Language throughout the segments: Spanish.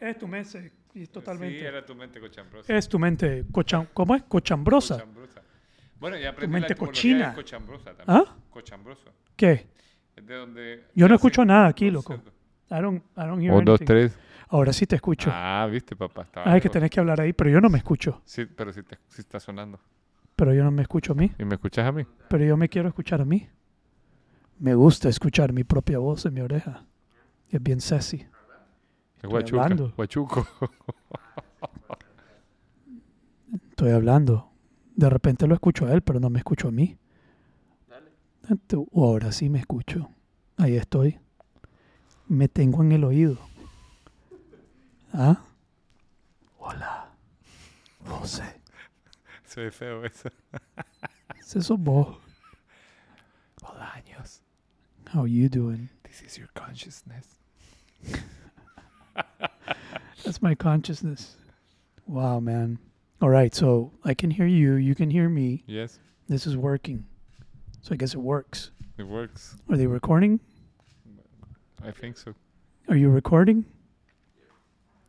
Es tu mente, y totalmente. Sí, era tu mente cochambrosa. Es tu mente cocham, ¿cómo es? Cochambrosa. Cochambrosa. Bueno, ya aprendí mente la cochina. cochambrosa también. ¿Ah? Cochambroso. ¿Qué? Es de donde... Yo no escucho nada aquí, loco. I don't, I don't hear Un, dos, anything. tres. Ahora sí te escucho. Ah, viste, papá. Estaba Ay, que lejos. tenés que hablar ahí, pero yo no me escucho. Sí, pero sí, te, sí está sonando. Pero yo no me escucho a mí. ¿Y me escuchas a mí? Pero yo me quiero escuchar a mí. Me gusta escuchar mi propia voz en mi oreja. Es bien sassy. Guachuca, hablando. guachuco. Estoy hablando. De repente lo escucho a él, pero no me escucho a mí. Ent- o ahora sí me escucho. Ahí estoy. Me tengo en el oído. ¿Ah? Hola. José. Se ve feo eso. Ese sos vos. Hola, años. How you doing? This is your consciousness. That's my consciousness. Wow, man. All right, so I can hear you. You can hear me. Yes, This is working. So I guess it works. it works. Are they recording? I think so. Are you recording?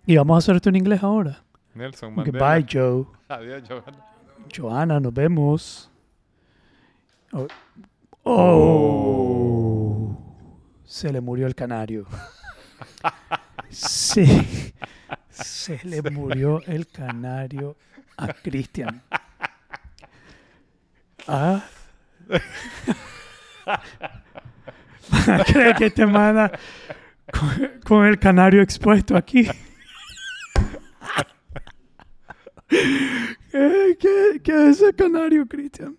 Y vamos a hacer esto en inglés ahora. Nelson Mandela. Goodbye, Joe. Adiós, Giovanna. Joana, nos vemos. Oh, oh. Oh. Se le murió el canario. Sí. Se le murió el canario a Cristian. Ah. ¿Cree que te manda con, con el canario expuesto aquí? ¿Qué, qué, qué es ese canario, Cristian?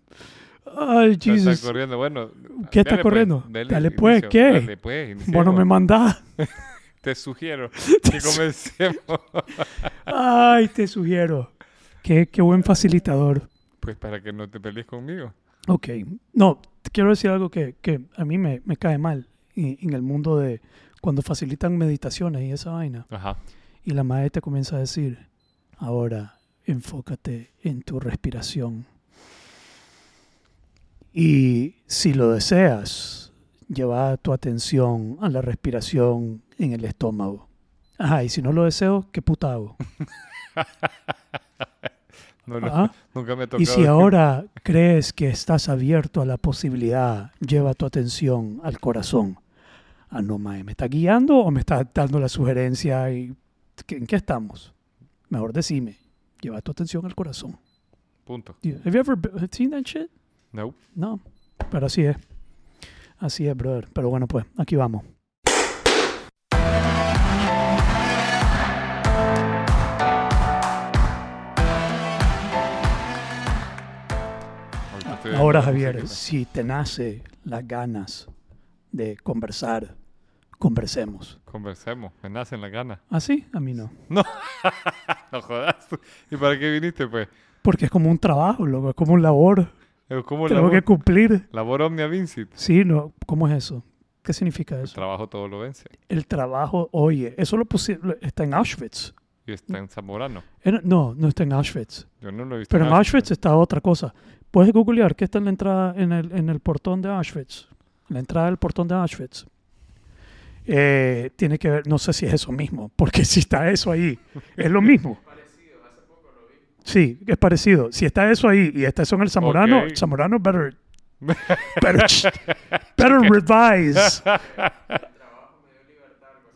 Ay, Está Jesus. corriendo. Bueno, ¿Qué está pues, corriendo? dale Dale, pues. ¿qué? Dale, pues, Vos no me iniciemos. mandás. Te sugiero que comencemos. Ay, te sugiero. Qué, qué buen facilitador. pues para que no te pelees conmigo. Ok. No, quiero decir algo que, que a mí me, me cae mal y- en el mundo de cuando facilitan meditaciones y esa vaina. Ajá. Y la madre te comienza a decir, ahora enfócate en tu respiración. Y si lo deseas, lleva tu atención a la respiración en el estómago. Ajá, y si no lo deseo, ¿qué puta hago? No, no, Ajá. nunca me. Y si ahora crees que estás abierto a la posibilidad, lleva tu atención al corazón. Ah, no, mae, ¿me está guiando o me está dando la sugerencia? Y, ¿qué- ¿En qué estamos? Mejor decime. Lleva tu atención al corazón. Punto. Have you ever seen that shit? No. No, pero así es. Así es, brother. Pero bueno, pues, aquí vamos. Estoy Ahora, Javier, si te nace las ganas de conversar, conversemos. Conversemos. Me nacen las ganas. ¿Ah, sí? A mí no. No jodas. ¿Y para qué viniste, pues? Porque es como un trabajo, loco, es como un labor. Es como Tengo labor, que cumplir. labor omnia vincit. Sí, no. ¿Cómo es eso? ¿Qué significa El eso? trabajo todo lo vence. El trabajo, oye, eso lo posible está en Auschwitz. Y está en Zamorano. En- no, no está en Auschwitz. Yo no lo he visto. Pero en Auschwitz está otra cosa. Puedes googlear qué está en la entrada, en el, en el portón de Auschwitz. En la entrada del portón de Auschwitz. Eh, tiene que ver, no sé si es eso mismo, porque si está eso ahí, es lo mismo. Sí, es parecido. Si está eso ahí y está eso en el Zamorano, Ok. el Zamorano better, better, better revise.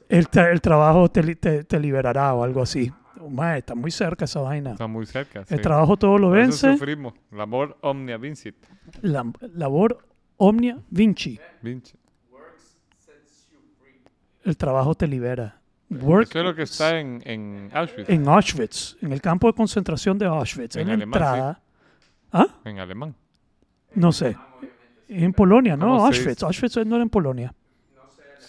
El, tra- el trabajo te, li- te, te liberará o algo así. Mae, está muy cerca esa vaina. Está muy cerca. sí. El trabajo todo lo Por eso vence. sufrimos. Labor omnia vincit. La, labor omnia vinci. Vinci. El trabajo te libera. Work Eso es lo que está en, en Auschwitz. en Auschwitz, en el campo de concentración de Auschwitz, en, En la alemán, entrada. ¿Ah? En alemán. No sé. En Polonia, no, ¿Cómo se Auschwitz. Auschwitz no era en Polonia.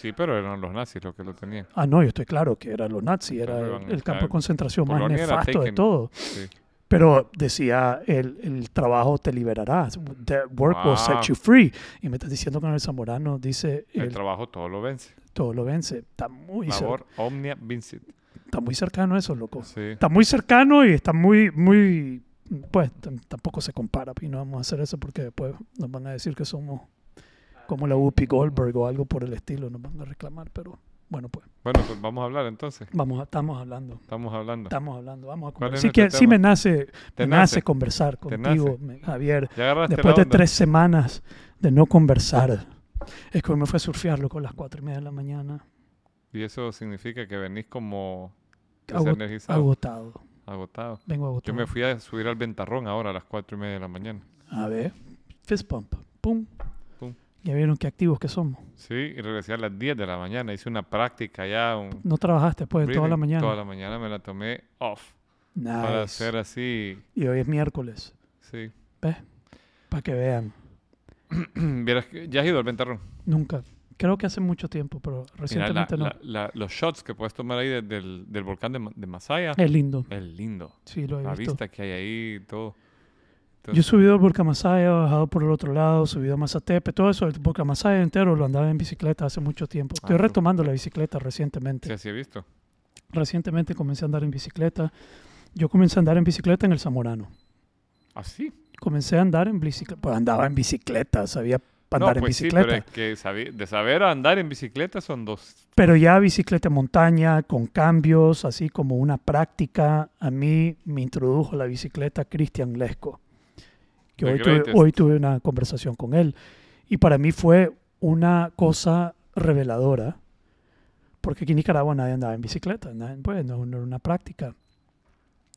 Sí, pero eran los nazis los que lo tenían. Ah, no, yo estoy claro que era los nazis, era el, el campo de concentración más Polonia nefasto de todo. Sí. Pero decía, el, el trabajo te liberará. The work will set Wow. you free. Y me estás diciendo que en el Zamorano dice, El el- trabajo todo lo vence. todo lo vence. Está muy, Labor omnia vincit. está muy cercano eso, loco. Sí. Está muy cercano y está muy, muy, pues tampoco se compara y no vamos a hacer eso porque después nos van a decir que somos como la Whoopi Goldberg o algo por el estilo, nos van a reclamar, pero Bueno, pues Bueno, pues vamos a hablar entonces. vamos, a- estamos hablando. Estamos hablando. Estamos hablando, vamos a ¿Cuál conversar. Sí, que, sí me nace, ¿Te me nace nace? conversar ¿Te contigo, nace? Javier. Después de tres semanas de no conversar. Es que me fue a surfearlo con las cuatro y media de la mañana. Y eso significa que venís como Agot- agotado. agotado. Vengo agotado. Yo me fui a subir al ventarrón ahora a las cuatro y media de la mañana. A ver. Fist pump. Pum. Ya vieron qué activos que somos. Sí, y regresé a las 10 de la mañana. Hice una práctica ya, un No trabajaste pues toda la mañana. Toda la mañana me la tomé off para Nice. hacer así. Y hoy es miércoles. Sí. ¿Ves? Para que vean. Ya has ido al ventarrón. Nunca. Creo que hace mucho tiempo, pero Mira, la- recientemente no. la- la- los shots que puedes tomar ahí de- del, del volcán de, Ma- de Masaya Es lindo. es lindo. Sí, lo he La visto. vista que hay ahí y Yo he subido el volcán Masaya, he bajado por el otro lado, subido a Mazatepe, todo eso, el volcán Masaya entero lo andaba en bicicleta hace mucho tiempo. Estoy Ah, retomando la bicicleta recientemente. Sí, así he visto. Recientemente comencé a andar en bicicleta. Yo comencé a andar en bicicleta en el Zamorano. ¿Así? Comencé a andar en bicicleta, pues andaba en bicicleta, sabía pa' No, andar en pues sí, bicicleta. pero es que de saber andar en bicicleta son dos. Pero ya bicicleta montaña, con cambios, así como una práctica, a mí me introdujo la bicicleta Cristian Lesco, que hoy tuve, hoy tuve una conversación con él. Y para mí fue una cosa reveladora, porque aquí en Nicaragua nadie andaba en bicicleta, nadie- pues no, no era una práctica.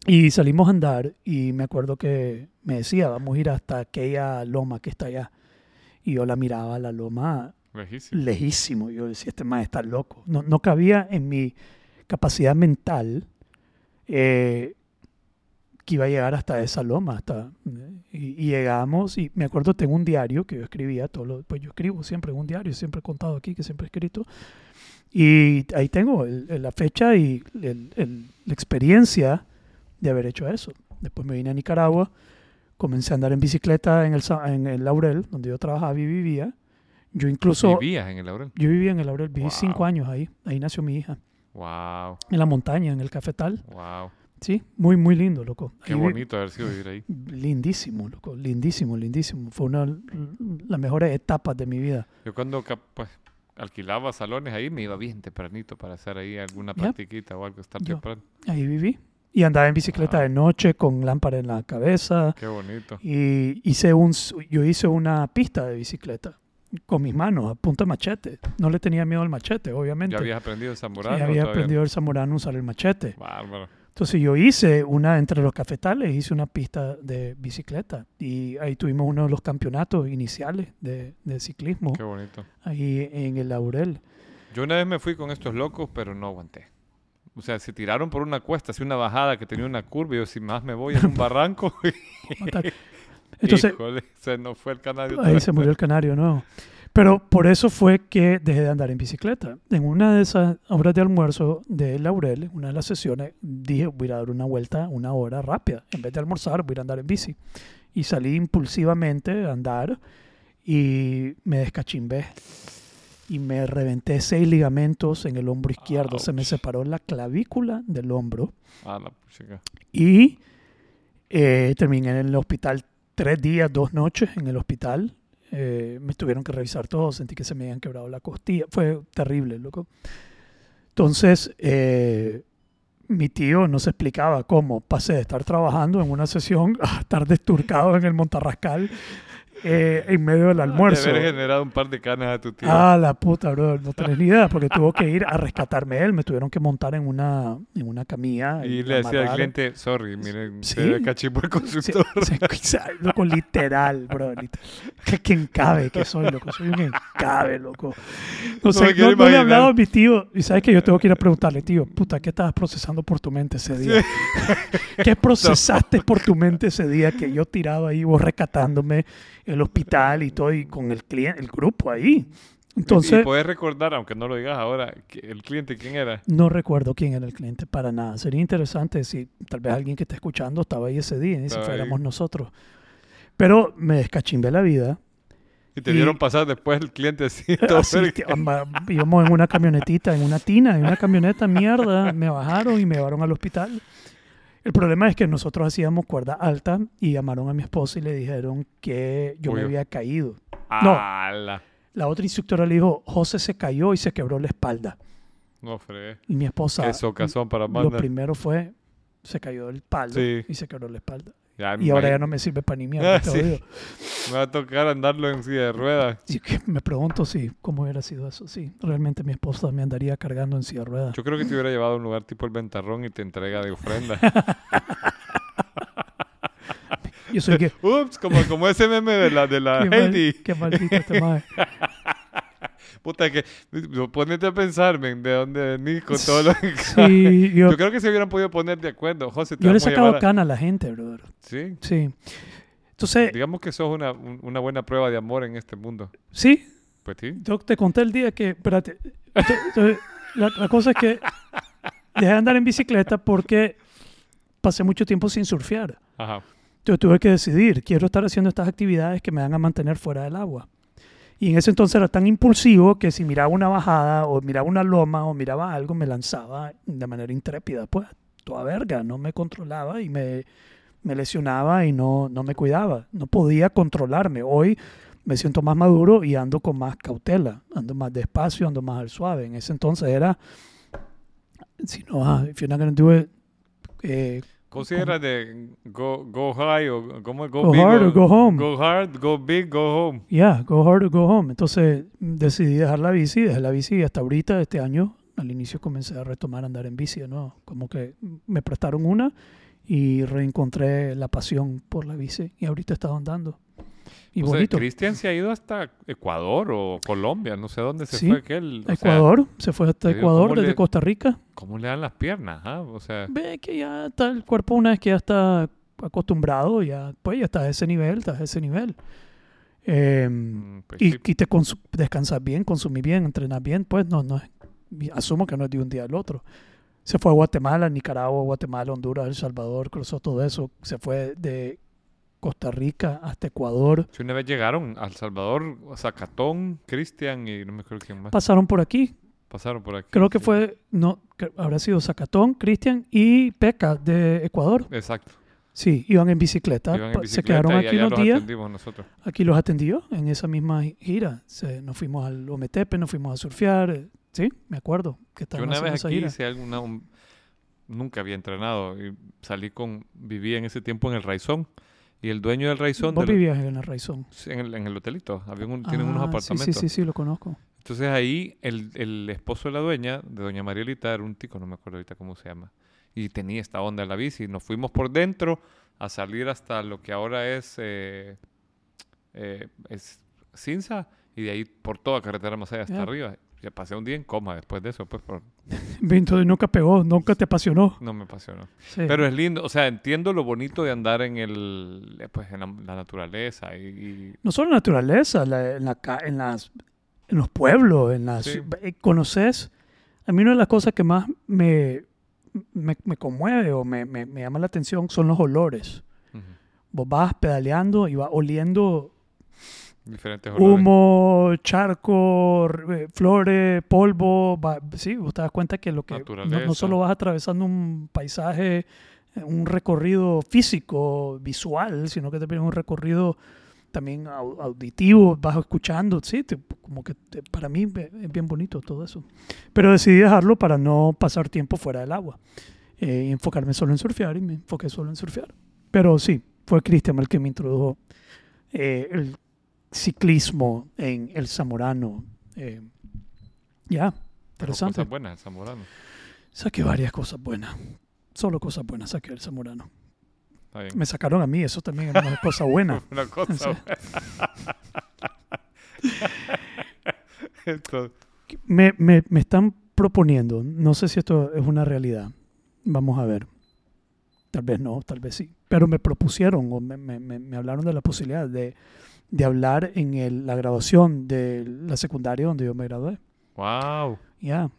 Y salimos a andar y me acuerdo que me decía, vamos a ir hasta aquella loma que está allá. Y yo la miraba, la loma Lejísimo. lejísimo. Yo decía, este man está loco. No, no cabía en mi capacidad mental eh, que iba a llegar hasta esa loma. Hasta, y, y llegamos, y me acuerdo, tengo un diario que yo escribía, todo lo- pues yo escribo siempre en un diario, siempre he contado aquí que siempre he escrito. Y ahí tengo el- el- la fecha y el- la experiencia de haber hecho eso. Después me vine a Nicaragua, comencé a andar en bicicleta en el, en el Laurel, donde yo trabajaba y vivía. Yo incluso... Vivías en el Laurel. Yo vivía en el Laurel, viví Wow. cinco años ahí. Ahí nació mi hija. Wow, En la montaña, en el cafetal. wow. Sí, muy, muy lindo, loco. Qué Ahí bonito haber sido vivir ahí. Lindísimo, loco. Lindísimo, lindísimo. Fue una de las mejores etapas de mi vida. Yo cuando pues, alquilaba salones ahí me iba bien tempranito para hacer ahí alguna Ya. practiquita o algo, estar Yo. temprano. Ahí viví. Y andaba en bicicleta Wow. de noche con lámpara en la cabeza. Qué bonito. Y hice un, yo hice una pista de bicicleta con mis manos a punta de machete. No le tenía miedo al machete, obviamente. ¿Ya habías aprendido Sí, zamorano? o había aprendido el zamorano a usar el machete. Bárbaro. Entonces yo hice una, entre los cafetales, hice una pista de bicicleta y ahí tuvimos uno de los campeonatos iniciales de, de ciclismo, Qué bonito. ahí en el Laurel. Yo una vez me fui con estos locos, pero no aguanté. O sea, se tiraron por una cuesta, así una bajada que tenía una curva, y yo si más me voy en un barranco. Entonces híjole, se nos fue el canario. ahí se murió el canario, ¿no? Pero por eso fue que dejé de andar en bicicleta. En una de esas horas de almuerzo de Laurel, una de las sesiones, dije, voy a dar una vuelta una hora rápida. En vez de almorzar, voy a andar en bici. Y salí impulsivamente a andar y me descachimbé. Y me reventé seis ligamentos en el hombro izquierdo. Se me Ouch. separó la clavícula del hombro. Ah, la puchica. Y eh, terminé en el hospital tres días, dos noches en el hospital. Eh, me tuvieron que revisar todo, sentí que se me habían quebrado la costilla. Fue terrible, loco. Entonces, eh, mi tío no se explicaba cómo pasé de estar trabajando en una sesión a estar desturcado en el Montarrascal eh, en medio del almuerzo. De haber generado un par de canas a tu tío. Ah, la puta, bro. No tenés ni idea, porque tuvo que ir a rescatarme él. Me tuvieron que montar en una, en una camilla. y le decía al cliente, sorry, miren, Sí. se cachimbó el consultor. sí, loco, literal, bro. literal. Que encabe que soy, loco. Soy un encabe, loco. No, sé, no, le he hablado a mi tío. Y sabes que yo tengo que ir a preguntarle, tío, puta, ¿qué estabas procesando por tu mente ese día? ¿Qué procesaste por tu mente ese día que yo tirado ahí, vos rescatándome el hospital y todo, y con el cliente, el grupo ahí? y Entonces, puedes recordar, aunque no lo digas ahora, el cliente quién era. no recuerdo quién era el cliente para nada. Sería interesante si tal vez alguien que esté escuchando estaba ahí ese día y si fuéramos nosotros. Pero me descachimbé la vida. Y te Y- vieron pasar después el cliente así, amba- íbamos en una camionetita, en una tina, en una camioneta, mierda. Me bajaron y me llevaron al hospital. El problema es que nosotros hacíamos cuerda alta y llamaron a mi esposa y le dijeron que yo me había caído. ¡Ala! La otra instructora le dijo, José se cayó y se quebró la espalda. No, fregué. Y mi esposa, socazón para lo banda. primero fue, se cayó del palo Sí. y se quebró la espalda. Ya, Y ahora ya no me sirve para ni mierda. Ah, sí. Me va a tocar andarlo en silla de ruedas. Que me pregunto si, cómo hubiera sido eso. Sí, realmente mi esposa me andaría cargando en silla de ruedas. Yo creo que te hubiera llevado a un lugar tipo el Ventarrón y te entrega de ofrenda. Yo soy que... Ups, como, como ese meme de la, de la qué, mal- Heidi. qué maldito este mae. Puta que, ponete a pensar, men, de dónde venís con todo lo que... Sí, yo, Yo creo que se hubieran podido poner de acuerdo. José, te yo le he sacado a- cana a la gente, brother. Sí. Sí. Entonces, Digamos que sos una, un- una buena prueba de amor en este mundo. sí, Pues sí. yo te conté el día que, espérate, la, la cosa es que dejé de andar en bicicleta porque pasé mucho tiempo sin surfear. Ajá. Entonces tuve que decidir, quiero estar haciendo estas actividades que me van a mantener fuera del agua. Y en ese entonces era tan impulsivo que si miraba una bajada o miraba una loma o miraba algo, me lanzaba de manera intrépida. Pues toda verga, no me controlaba y me, me lesionaba y no, no me cuidaba. No podía controlarme. Hoy me siento más maduro y ando con más cautela, ando más despacio, ando más al suave. En ese entonces era, si no, if you're not gonna do it, eh, Considera de go, go high o como go, Go big hard o or go home. Go hard, go big, go home. Yeah, go hard or go home. Entonces decidí dejar la bici, dejé la bici y hasta ahorita, este año, al inicio comencé a retomar andar en bici, ¿no? Como que me prestaron una y reencontré la pasión por la bici y ahorita he estado andando. Y O bonito. Cristian se ha ido hasta Ecuador o Colombia, no sé dónde se Sí, fue aquel. o sea, Ecuador, se fue hasta Ecuador ¿cómo desde le- Costa Rica. ¿Cómo le dan las piernas? ah? O sea, Ve que ya está el cuerpo una vez que ya está acostumbrado, ya pues ya está a ese nivel, está a ese nivel. Em, mm, pues y, sí. y te descansas bien, consumís bien, entrenas bien, pues no, no asumo que no es de un día al otro. Se fue a Guatemala, Nicaragua, Guatemala, Honduras, El Salvador, cruzó todo eso. Se fue de Costa Rica hasta Ecuador. Si una vez llegaron a El Salvador, Zacatón, Cristian y no me acuerdo quién más. Pasaron por aquí. Pasaron por aquí. Creo que sí. fue, no, habrá sido Zacatón, Cristian y Peca de Ecuador. Exacto. Sí, iban en bicicleta. Iban en pa- Se bicicleta quedaron y aquí unos los días. atendimos nosotros. Aquí los atendió en esa misma gira. Se- nos fuimos al Ometepe, nos fuimos a surfear. eh, Sí, me acuerdo que Yo una vez aquí hice alguna... un- nunca había entrenado y salí con... Vivía en ese tiempo en el Raizón y el dueño del Raizón... Vos del- vivías en la Raizón. en, el, en el hotelito. Había un- tienen unos Ah, apartamentos. Sí, sí, sí, sí, lo conozco. Entonces ahí el, el esposo de la dueña, de doña Marielita, era un tico, no me acuerdo ahorita cómo se llama. Y tenía esta onda en la bici. Nos fuimos por dentro a salir hasta lo que ahora es, eh, eh, es Cinza. Y de ahí por toda carretera más allá hasta arriba. Ya pasé un día en coma después de eso, pues por- Entonces nunca pegó, nunca te apasionó. no me apasionó. Sí. Pero es lindo, o sea, entiendo lo bonito de andar en el, pues en la, la naturaleza y, y- no solo naturaleza, la- en, la, en, las, en los pueblos, en las... Sí. eh, ¿Conoces? A mí una de las cosas que más me, me, me conmueve o me, me, me llama la atención son los olores. ujú, Vos vas pedaleando y vas oliendo diferentes olores. humo, charco, eh, flores, polvo. va- sí, vos te das cuenta que lo que no, no solo vas atravesando un paisaje, eh, un recorrido físico, visual, sino que también un recorrido también au- auditivo, vas escuchando, sí, te- como que te- para mí es bien bonito todo eso. Pero decidí dejarlo para no pasar tiempo fuera del agua eh, y enfocarme solo en surfear y me enfoqué solo en surfear. Pero sí, fue Cristian el que me introdujo eh, el ciclismo en el Zamorano. eh, ya, Dejó interesante. Cosas buenas el zamorano. Saqué varias cosas buenas. Solo cosas buenas saqué del Zamorano. Está bien. Me sacaron a mí, eso también era una cosa buena. Una cosa. Esto- Me, me, me están proponiendo, no sé si esto es una realidad, vamos a ver. Tal vez no, tal vez sí. Pero me propusieron o me- me- me hablaron de la posibilidad de, de hablar en el- la graduación de la secundaria donde yo me gradué. wow. Ya.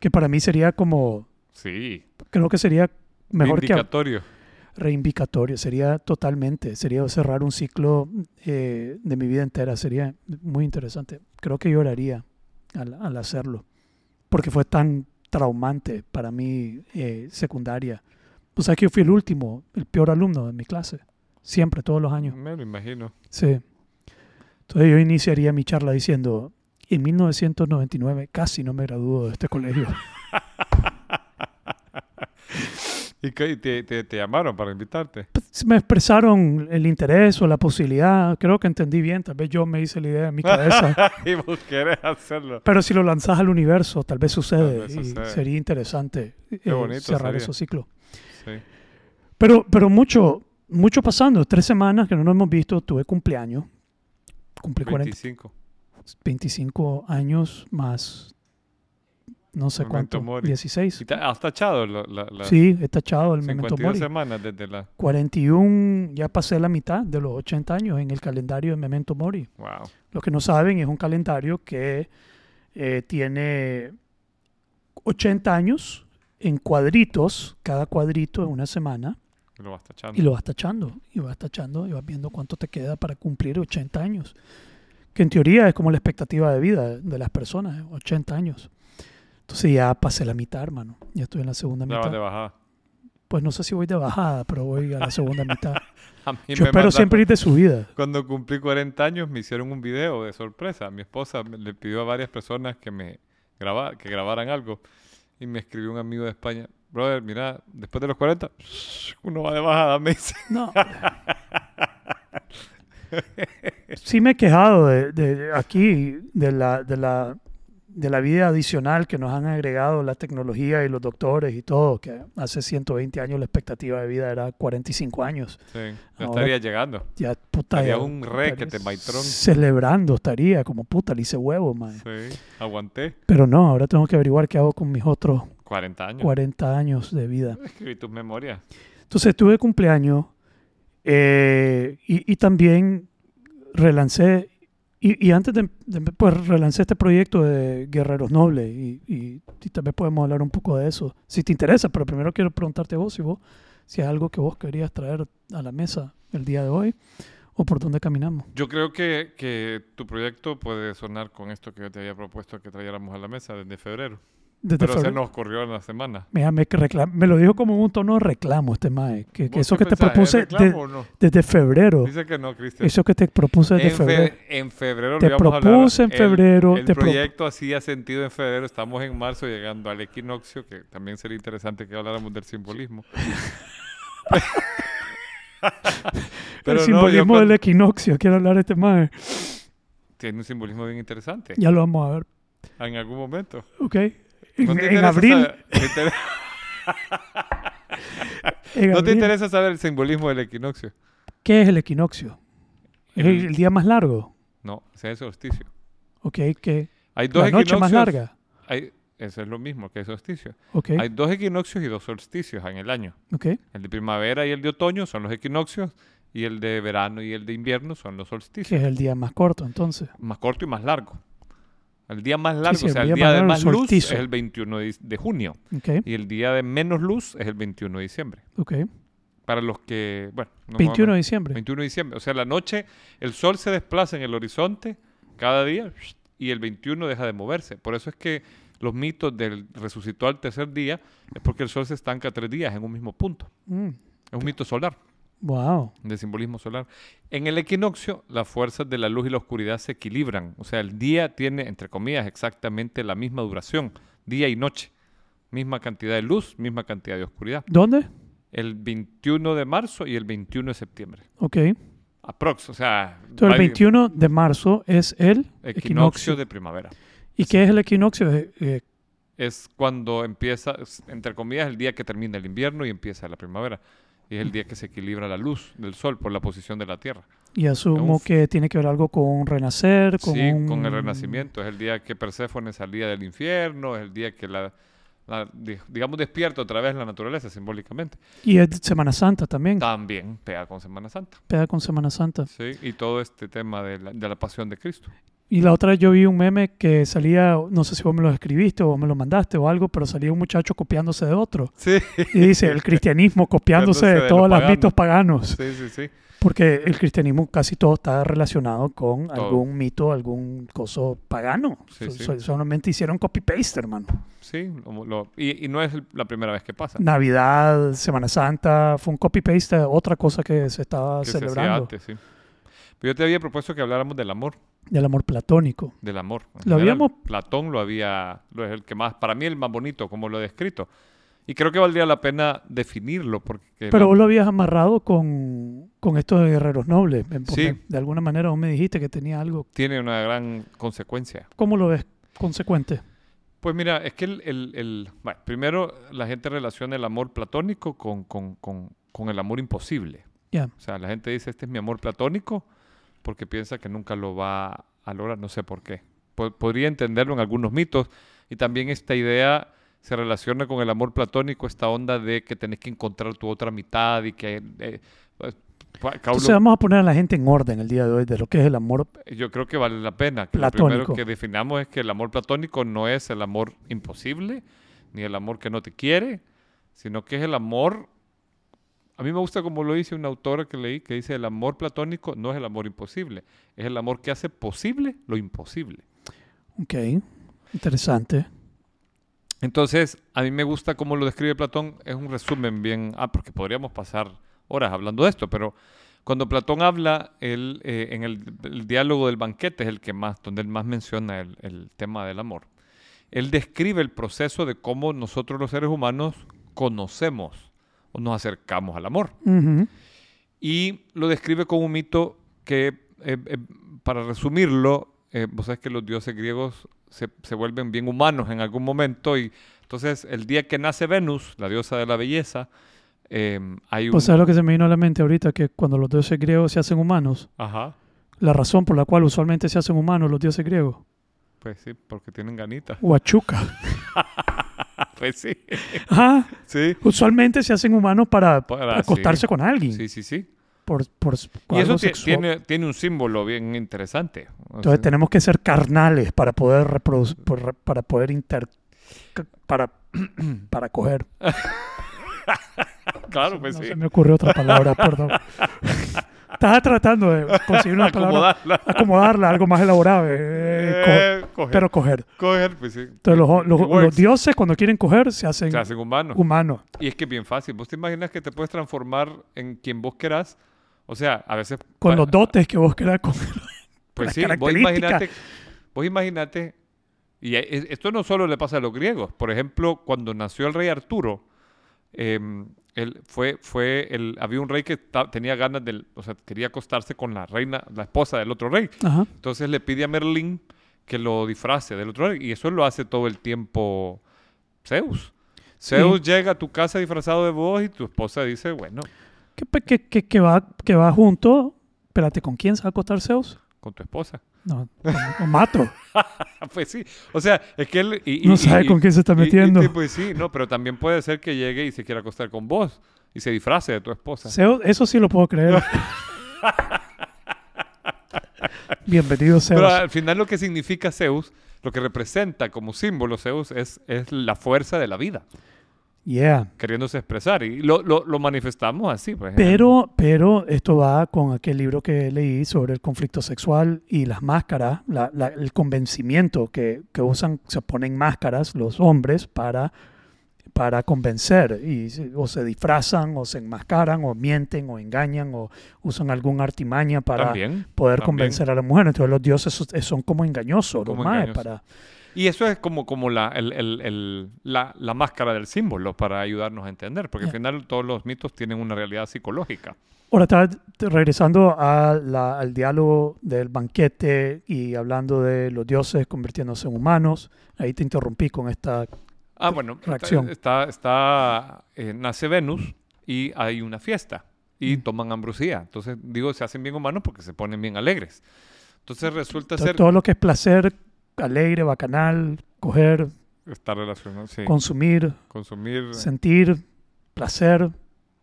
Que para mí sería como, Sí. creo que sería mejor que Indicatorio. reivindicatorio, sería totalmente, sería cerrar un ciclo eh, de mi vida entera, sería muy interesante. Creo que lloraría al, al hacerlo, porque fue tan traumante para mí eh, secundaria. Pues sabes que yo fui el último, el peor alumno de mi clase, siempre, todos los años. Me lo imagino. Sí. Entonces yo iniciaría mi charla diciendo, en 1999 casi no me graduó de este colegio. ¿Y qué? te, te, te llamaron para invitarte? Pues, me expresaron el interés o la posibilidad. Creo que entendí bien. Tal vez yo me hice la idea en mi cabeza. y vos querés hacerlo. Pero si lo lanzas al universo, tal vez sucede. Tal vez y sucede. sería interesante eh, bonito cerrar sería. esos ciclos. Sí. Pero, pero mucho, mucho pasando. Tres semanas que no nos hemos visto. Tuve cumpleaños. Cumplí 40, 25. 25 años más no sé Memento cuánto. mori. 16. ¿Y ta- has tachado la, la, la Sí, he tachado el memento 52 mori. semanas desde la... 41, ya pasé la mitad de los 80 años en el calendario de Memento Mori. Wow. Los que no saben, es un calendario que eh, tiene 80 años en cuadritos, cada cuadrito es una semana, Lo vas tachando. y lo vas tachando, y vas tachando, y vas viendo cuánto te queda para cumplir 80 años. Que en teoría es como la expectativa de vida de las personas, 80 años. Entonces ya pasé la mitad, hermano. Ya estoy en la segunda Ya mitad. de bajada. Pues no sé si voy de bajada, pero voy a la segunda mitad. A mí Yo me espero siempre ir de subida. Cuando cumplí 40 años me hicieron un video de sorpresa. Mi esposa le pidió a varias personas que me graba, que grabaran algo. Y me escribió un amigo de España. Brother, mira, después de los 40, uno va de bajada, me dice. No. Sí me he quejado de, de aquí, de la, de, la, de la vida adicional que nos han agregado la tecnología y los doctores y todo, que hace 120 años la expectativa de vida era 45 años. Sí, Ahora- estaría llegando. Ya, puta, Estaría ya un requete, estaría maitrón. Celebrando estaría, como puta, le hice huevo, mae. Sí, aguanté. Pero no, ahora tengo que averiguar qué hago con mis otros 40 años. 40 años de vida. Escribí tus memorias. Entonces tuve cumpleaños eh, y, y también relancé, y, y antes de, de- pues relancé este proyecto de Guerreros Nobles y, y, y tal vez podemos hablar un poco de eso, si te interesa, pero primero quiero preguntarte a vos si vos, si es algo que vos querías traer a la mesa el día de hoy o por dónde caminamos. Yo creo que, que tu proyecto puede sonar con esto que yo te había propuesto que trayéramos a la mesa desde febrero. Desde Pero se nos corrió en la semana. Mira, me, reclam- me lo dijo como un tono de reclamo este mae, que, que ¿Vos eso que te propuse de- no? desde febrero, Dice que no, Cristian. eso que te propuse desde En, fe- febrero. en febrero Te propuse en febrero, El, te proyecto hacía sentido en febrero. Estamos en marzo llegando al equinoccio, que también sería interesante que habláramos del simbolismo. el simbolismo del equinoccio, quiero hablar de este mae. Tiene un simbolismo bien interesante. Ya lo vamos a ver, En algún momento. ¿ok? En, ¿No te en interesa abril, saber- en ¿No te interesa saber el simbolismo del equinoccio? ¿qué es el equinoccio? ¿Es el, día más largo? No, es el solsticio. ¿Ok? ¿Qué? Hay dos La noche más larga. hay- eso es lo mismo que el solsticio. ¿Ok? Hay dos equinoccios y dos solsticios en el año. ¿Ok? El de primavera y el de otoño son los equinoccios y el de verano y el de invierno son los ¿Qué solsticios. es el día más corto entonces? Más corto y más largo. El día más largo, sí, o el sea, el día de más luz es el 21 de, junio ¿Ok? y el día de menos luz es el 21 de diciembre. ¿Ok? Para los que, bueno, no me 21 de diciembre. 21 de diciembre. O sea, la noche, el sol se desplaza en el horizonte cada día y el 21 deja de moverse. Por eso es que los mitos del resucitó al tercer día es porque el sol se estanca tres días en un mismo punto. Mm, Es un mito solar, Wow. de simbolismo solar. En el equinoccio, las fuerzas de la luz y la oscuridad se equilibran. O sea, el día tiene, entre comillas, exactamente la misma duración, día y noche. Misma cantidad de luz, misma cantidad de oscuridad. ¿Dónde? El 21 de marzo y el 21 de septiembre. Ok. Aprox, o sea... Entonces el varios- 21 de marzo es el Equinoccio equinoccio. de primavera. ¿Y qué es el equinoccio? Eh, eh, Es cuando empieza, entre comillas, el día que termina el invierno y empieza la primavera. Y es el día que se equilibra la luz del sol por la posición de la Tierra. y asumo que tiene que ver algo con renacer, con sí, un- con el renacimiento. Es el día que Perséfone salía del infierno, es el día que la, la- di- digamos, despierta otra vez la naturaleza simbólicamente. Y es Semana Santa también. También pega con Semana Santa. Pega con Semana Santa. Sí, y todo este tema de la, de la pasión de Cristo. Y la otra vez yo vi un meme que salía, no sé si vos me lo escribiste o me lo mandaste o algo, pero salía un muchacho copiándose de otro. Sí, Y dice, el cristianismo copiándose de de todos los mitos paganos. sí, sí, sí. Porque el cristianismo casi todo está relacionado con Todo. algún mito, algún coso pagano. Sí, So- sí. so- solamente hicieron copy-paste, hermano. Sí, lo- lo- y, y no es la primera vez que pasa. Navidad, Semana Santa, fue un copy-paste de otra cosa que se estaba que se hacía celebrando, antes, sí. Yo te había propuesto que habláramos del amor, del amor platónico. del amor. En Lo general, habíamos- Platón lo había, lo es el que más, para mí el más bonito, como lo he descrito. Y creo que valdría la pena definirlo porque... Pero la- vos lo habías amarrado con, con estos guerreros nobles. Sí. De alguna manera vos me dijiste que tenía algo. tiene una gran consecuencia. ¿Cómo lo ves? Consecuente. Pues mira, es que el, el- el- bueno, primero la gente relaciona el amor platónico con, con- con- con el amor imposible. Ya. O sea, la gente dice, este es mi amor platónico, porque piensa que nunca lo va a lograr, no sé por qué. Po- podría entenderlo en algunos mitos, y también esta idea se relaciona con el amor platónico, esta onda de que tenés que encontrar tu otra mitad y que... eh, pues, Entonces vamos a poner a la gente en orden el día de hoy de lo que es el amor. yo creo que vale la pena. Que lo primero Platónico. que definamos es que el amor platónico no es el amor imposible, ni el amor que no te quiere, sino que es el amor... A mí me gusta como lo dice una autora que leí, que dice el amor platónico no es el amor imposible, es el amor que hace posible lo imposible. Ok. Interesante. Entonces, a mí me gusta cómo lo describe Platón, es un resumen bien, ah, porque podríamos pasar horas hablando de esto, pero cuando Platón habla, él, eh, en el, el diálogo del banquete es el que más, donde él más menciona el, el tema del amor. Él describe el proceso de cómo nosotros los seres humanos conocemos nos acercamos al amor. Ujú. Y lo describe como un mito que, eh, eh, para resumirlo, eh, vos sabés que los dioses griegos se, se vuelven bien humanos en algún momento y entonces el día que nace Venus, la diosa de la belleza, eh, hay un... Pues sabes lo que se me vino a la mente ahorita, que cuando los dioses griegos se hacen humanos, Ajá, la razón por la cual usualmente se hacen humanos los dioses griegos, pues sí, porque tienen ganitas. huachuca. pues sí, Ajá. sí. Usualmente se hacen humanos para, Para- acostarse sí. con alguien. Sí, sí, sí. Por, por, Y eso tiene, tiene un símbolo bien interesante. O Entonces sea, tenemos que ser carnales para poder reproducir, para poder inter, para, para coger. claro, pues no sí. se me ocurrió otra palabra, perdón. Estaba tratando de conseguir una palabra, Acomodarla. acomodarla, algo más elaborado, eh, co- Eh, coger, pero coger. coger, pues sí. Entonces los, dioses cuando quieren coger se hacen se hacen humanos. humanos. Y es que es bien fácil. ¿Vos te imaginas que te puedes transformar en quien vos querás? O sea, a veces... Con los dotes que vos querás con Pues las sí, vos características. imaginate... Vos imaginate... Y e- es- esto no solo le pasa a los griegos. Por ejemplo, cuando nació el rey Arturo, em, él fue, fue el, había un rey que ta- tenía ganas del... O sea, quería acostarse con la reina, la esposa del otro rey. Ajá. Entonces le pide a Merlín que lo disfrace del otro rey. Y eso lo hace todo el tiempo Zeus. Zeus llega a tu casa disfrazado de vos y tu esposa dice, bueno, que, que, que, que va, que va junto. Espérate, ¿con quién se va a acostar Zeus? con tu esposa. No, lo mato. Pues sí. O sea, es que él... y- No y- sabe y- con quién se está metiendo. y pues sí, no, pero también puede ser que llegue y se quiera acostar con vos y se disfrace de tu esposa. Zeus, eso sí lo puedo creer. Bienvenido, Zeus. Pero al final lo que significa Zeus, lo que representa como símbolo Zeus es, es la fuerza de la vida, Yeah. queriéndose expresar. Y lo, lo, lo manifestamos así. Pues, Pero, pero esto va con aquel libro que leí sobre el conflicto sexual y las máscaras, la- la- el convencimiento que, que usan, se ponen máscaras los hombres para, para convencer. Y, o se disfrazan, o se enmascaran, o mienten, o engañan, o usan algún artimaña para también. poder también. convencer a la mujer. Entonces los dioses son- como engañosos, Como los engañosos. para Y eso es como, como la, el- el- el- la, la máscara del símbolo para ayudarnos a entender, porque Ya. al final todos los mitos tienen una realidad psicológica. Ahora, t- regresando a la- al diálogo del banquete y hablando de los dioses convirtiéndose en humanos. Ahí te interrumpí con esta... Ah, bueno, está- Reacción. está, está, eh, nace Venus y hay una fiesta y Mm. toman ambrosía. Entonces, digo, se hacen bien humanos porque se ponen bien alegres. Entonces resulta ser Todo lo que es placer, alegre, bacanal, coger, está relacionado, sí, consumir, consumir, sentir, placer.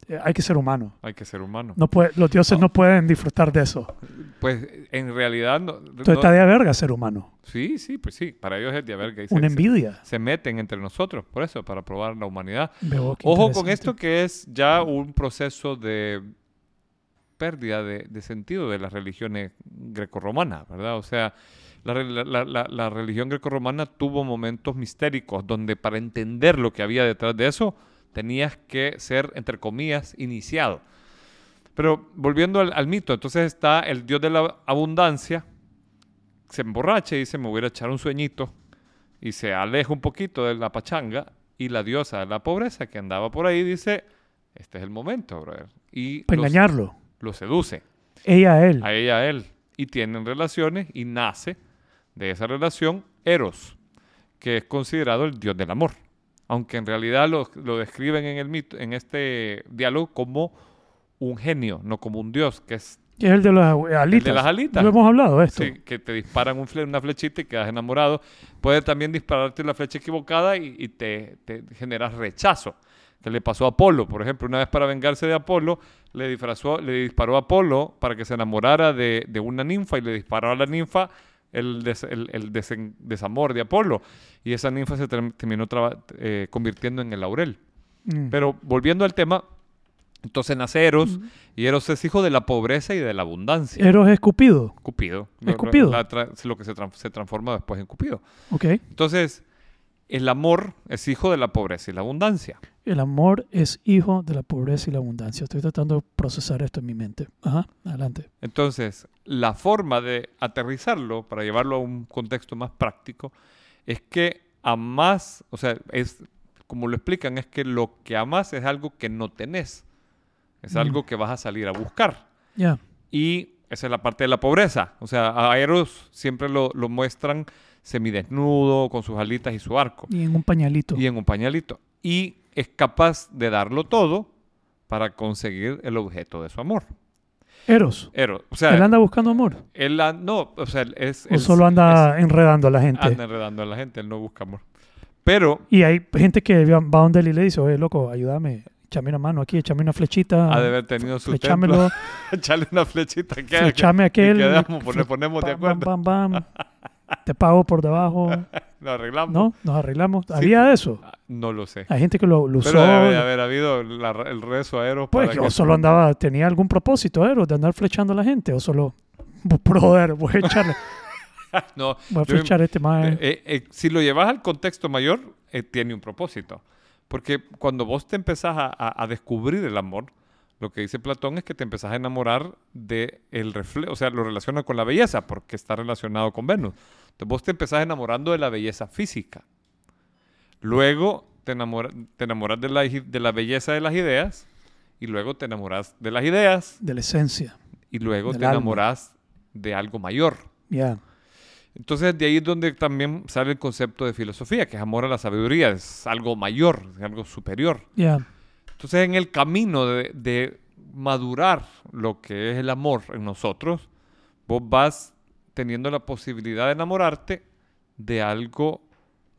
Eh, hay que ser humano. hay que ser humano. No puede, los dioses no pueden disfrutar de eso. Pues en realidad, no, Entonces no- está de verga ser humano. sí, sí, pues sí, para ellos es de verga y se- Una se- envidia. se meten entre nosotros, por eso, para probar la humanidad. Veo Ojo con esto que es ya un proceso de pérdida de, de sentido de las religiones grecorromanas, ¿verdad? O sea, la, la- la- la- religión grecorromana tuvo momentos mistéricos donde para entender lo que había detrás de eso tenías que ser, entre comillas, iniciado. Pero volviendo al, al mito, entonces está el dios de la abundancia, se emborracha y dice, me voy a echar un sueñito, y se aleja un poquito de la pachanga, Y la diosa de la pobreza que andaba por ahí dice, este es el momento, brother. Y Para los- engañarlo. lo seduce Ella a él. a ella, a él. Y tienen relaciones y nace de esa relación Eros, que es considerado el dios del amor. Aunque en realidad lo, lo describen en, el mito, en este diálogo como un genio, no como un dios, que es Que es el de las alitas. las alitas. Lo hemos hablado de esto. sí, que te disparan un fle- una flechita y quedas enamorado. Puede también dispararte la flecha equivocada y, y te, te generas rechazo. Que le pasó a Apolo, por ejemplo, una vez para vengarse de Apolo, le, disfrazó, le disparó a Apolo para que se enamorara de, de una ninfa y le disparó a la ninfa el, des- el- el desen- desamor de Apolo. Y esa ninfa se term- terminó eh, convirtiendo en el laurel. Mm. Pero volviendo al tema, entonces nace Eros, y Eros es hijo de la pobreza y de la abundancia. Eros es Cupido. Cupido. ¿Es Lo- Cupido? la tra- lo que se, tran- se transforma después en Cupido. Ok. Entonces, el amor es hijo de la pobreza y la abundancia. El amor es hijo de la pobreza y la abundancia. Estoy tratando de procesar esto en mi mente. Ajá, adelante. Entonces, la forma de aterrizarlo, para llevarlo a un contexto más práctico, es que amas, o sea, es como lo explican, es que lo que amas es algo que no tenés. Es Mm. algo que vas a salir a buscar. Ya. Y esa es la parte de la pobreza. O sea, a Eros siempre lo, lo muestran semidesnudo, con sus alitas y su arco. Y en un pañalito. Y en un pañalito. Y es capaz de darlo todo para conseguir el objeto de su amor. Eros. Eros, o sea, Él anda buscando amor. él a- no, o sea, es... O él solo anda es- enredando a la gente. anda enredando a la gente, él no busca amor. Pero Y hay gente que va va donde él y le dice, oye, loco, ayúdame. Échame una mano aquí, échame una flechita. ha de haber tenido su Flechámelo. Echarle una flechita que Flechame que- aquel. y quedamos, fle- nos ponemos de acuerdo. pam, pam. Te pago por debajo. Lo arreglamos. ¿No? Nos arreglamos. ¿Había de eso? Ah, No lo sé. Hay gente que lo, lo usó. Pero debe de haber habido la- el rezo a Eros Pues para que o solo andaba, tenía algún propósito, Eros, de andar flechando a la gente. O solo, brother, voy a echarle, No, voy a yo flechar a este más. Eh, eh, si lo llevas al contexto mayor, eh, tiene un propósito. Porque cuando vos te empezás a, a- a descubrir el amor, lo que dice Platón es que te empezás a enamorar de el reflejo, o sea, lo relaciona con la belleza, porque está relacionado con Venus. Entonces vos te empezás enamorando de la belleza física. Luego te, enamora- te enamoras de la, de la belleza de las ideas, y luego te enamoras de las ideas, de la esencia. y luego te alma. enamoras de algo mayor. Ya. Entonces de ahí es donde también sale el concepto de filosofía, que es amor a la sabiduría, es algo mayor, es algo superior. Ya. Entonces en el camino de, madurar lo que es el amor en nosotros, vos vas teniendo la posibilidad de enamorarte de algo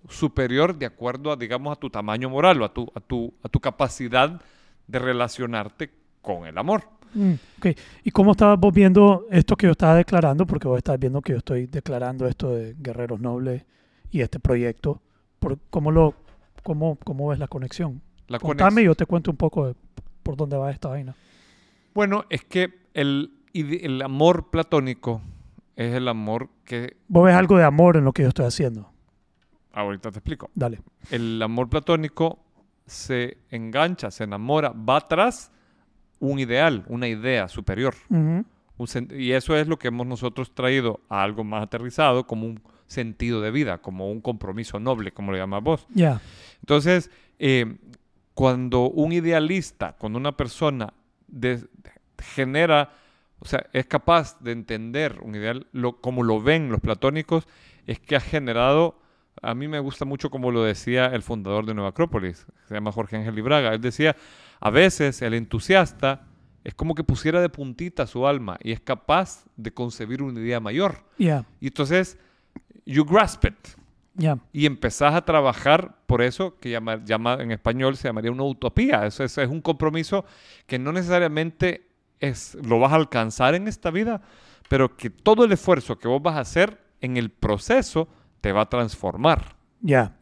superior de acuerdo a, digamos, a tu tamaño moral o a tu, a tu, a tu capacidad de relacionarte con el amor. Mm. ¿Y cómo estabas vos viendo esto que yo estaba declarando? Porque vos estás viendo que yo estoy declarando esto de Guerreros Nobles y este proyecto. ¿cómo, lo, cómo, ¿Cómo ves la conexión? La Contame y yo te cuento un poco de por dónde va esta vaina. Bueno, es que el, el amor platónico es el amor que... Vos ves algo de amor en lo que yo estoy haciendo. Ahorita te explico. Dale. El amor platónico se engancha, se enamora, va tras un ideal, una idea superior. Un y eso es lo que hemos nosotros traído a algo más aterrizado como un sentido de vida, como un compromiso noble, como lo llamas vos. Ya. Entonces, eh, cuando un idealista, cuando una persona de- genera, o sea, es capaz de entender un ideal, lo, como lo ven los platónicos, es que ha generado, a mí me gusta mucho como lo decía el fundador de Nueva Acrópolis, se llama Jorge Ángel Libraga, él decía, a veces el entusiasta es como que pusiera de puntita su alma y es capaz de concebir una idea mayor. Ya. Y entonces, you grasp it Y empezás a trabajar por eso que llama, llama- en español se llamaría una utopía. Eso es, es un compromiso que no necesariamente es, lo vas a alcanzar en esta vida, pero que todo el esfuerzo que vos vas a hacer en el proceso te va a transformar. Ya.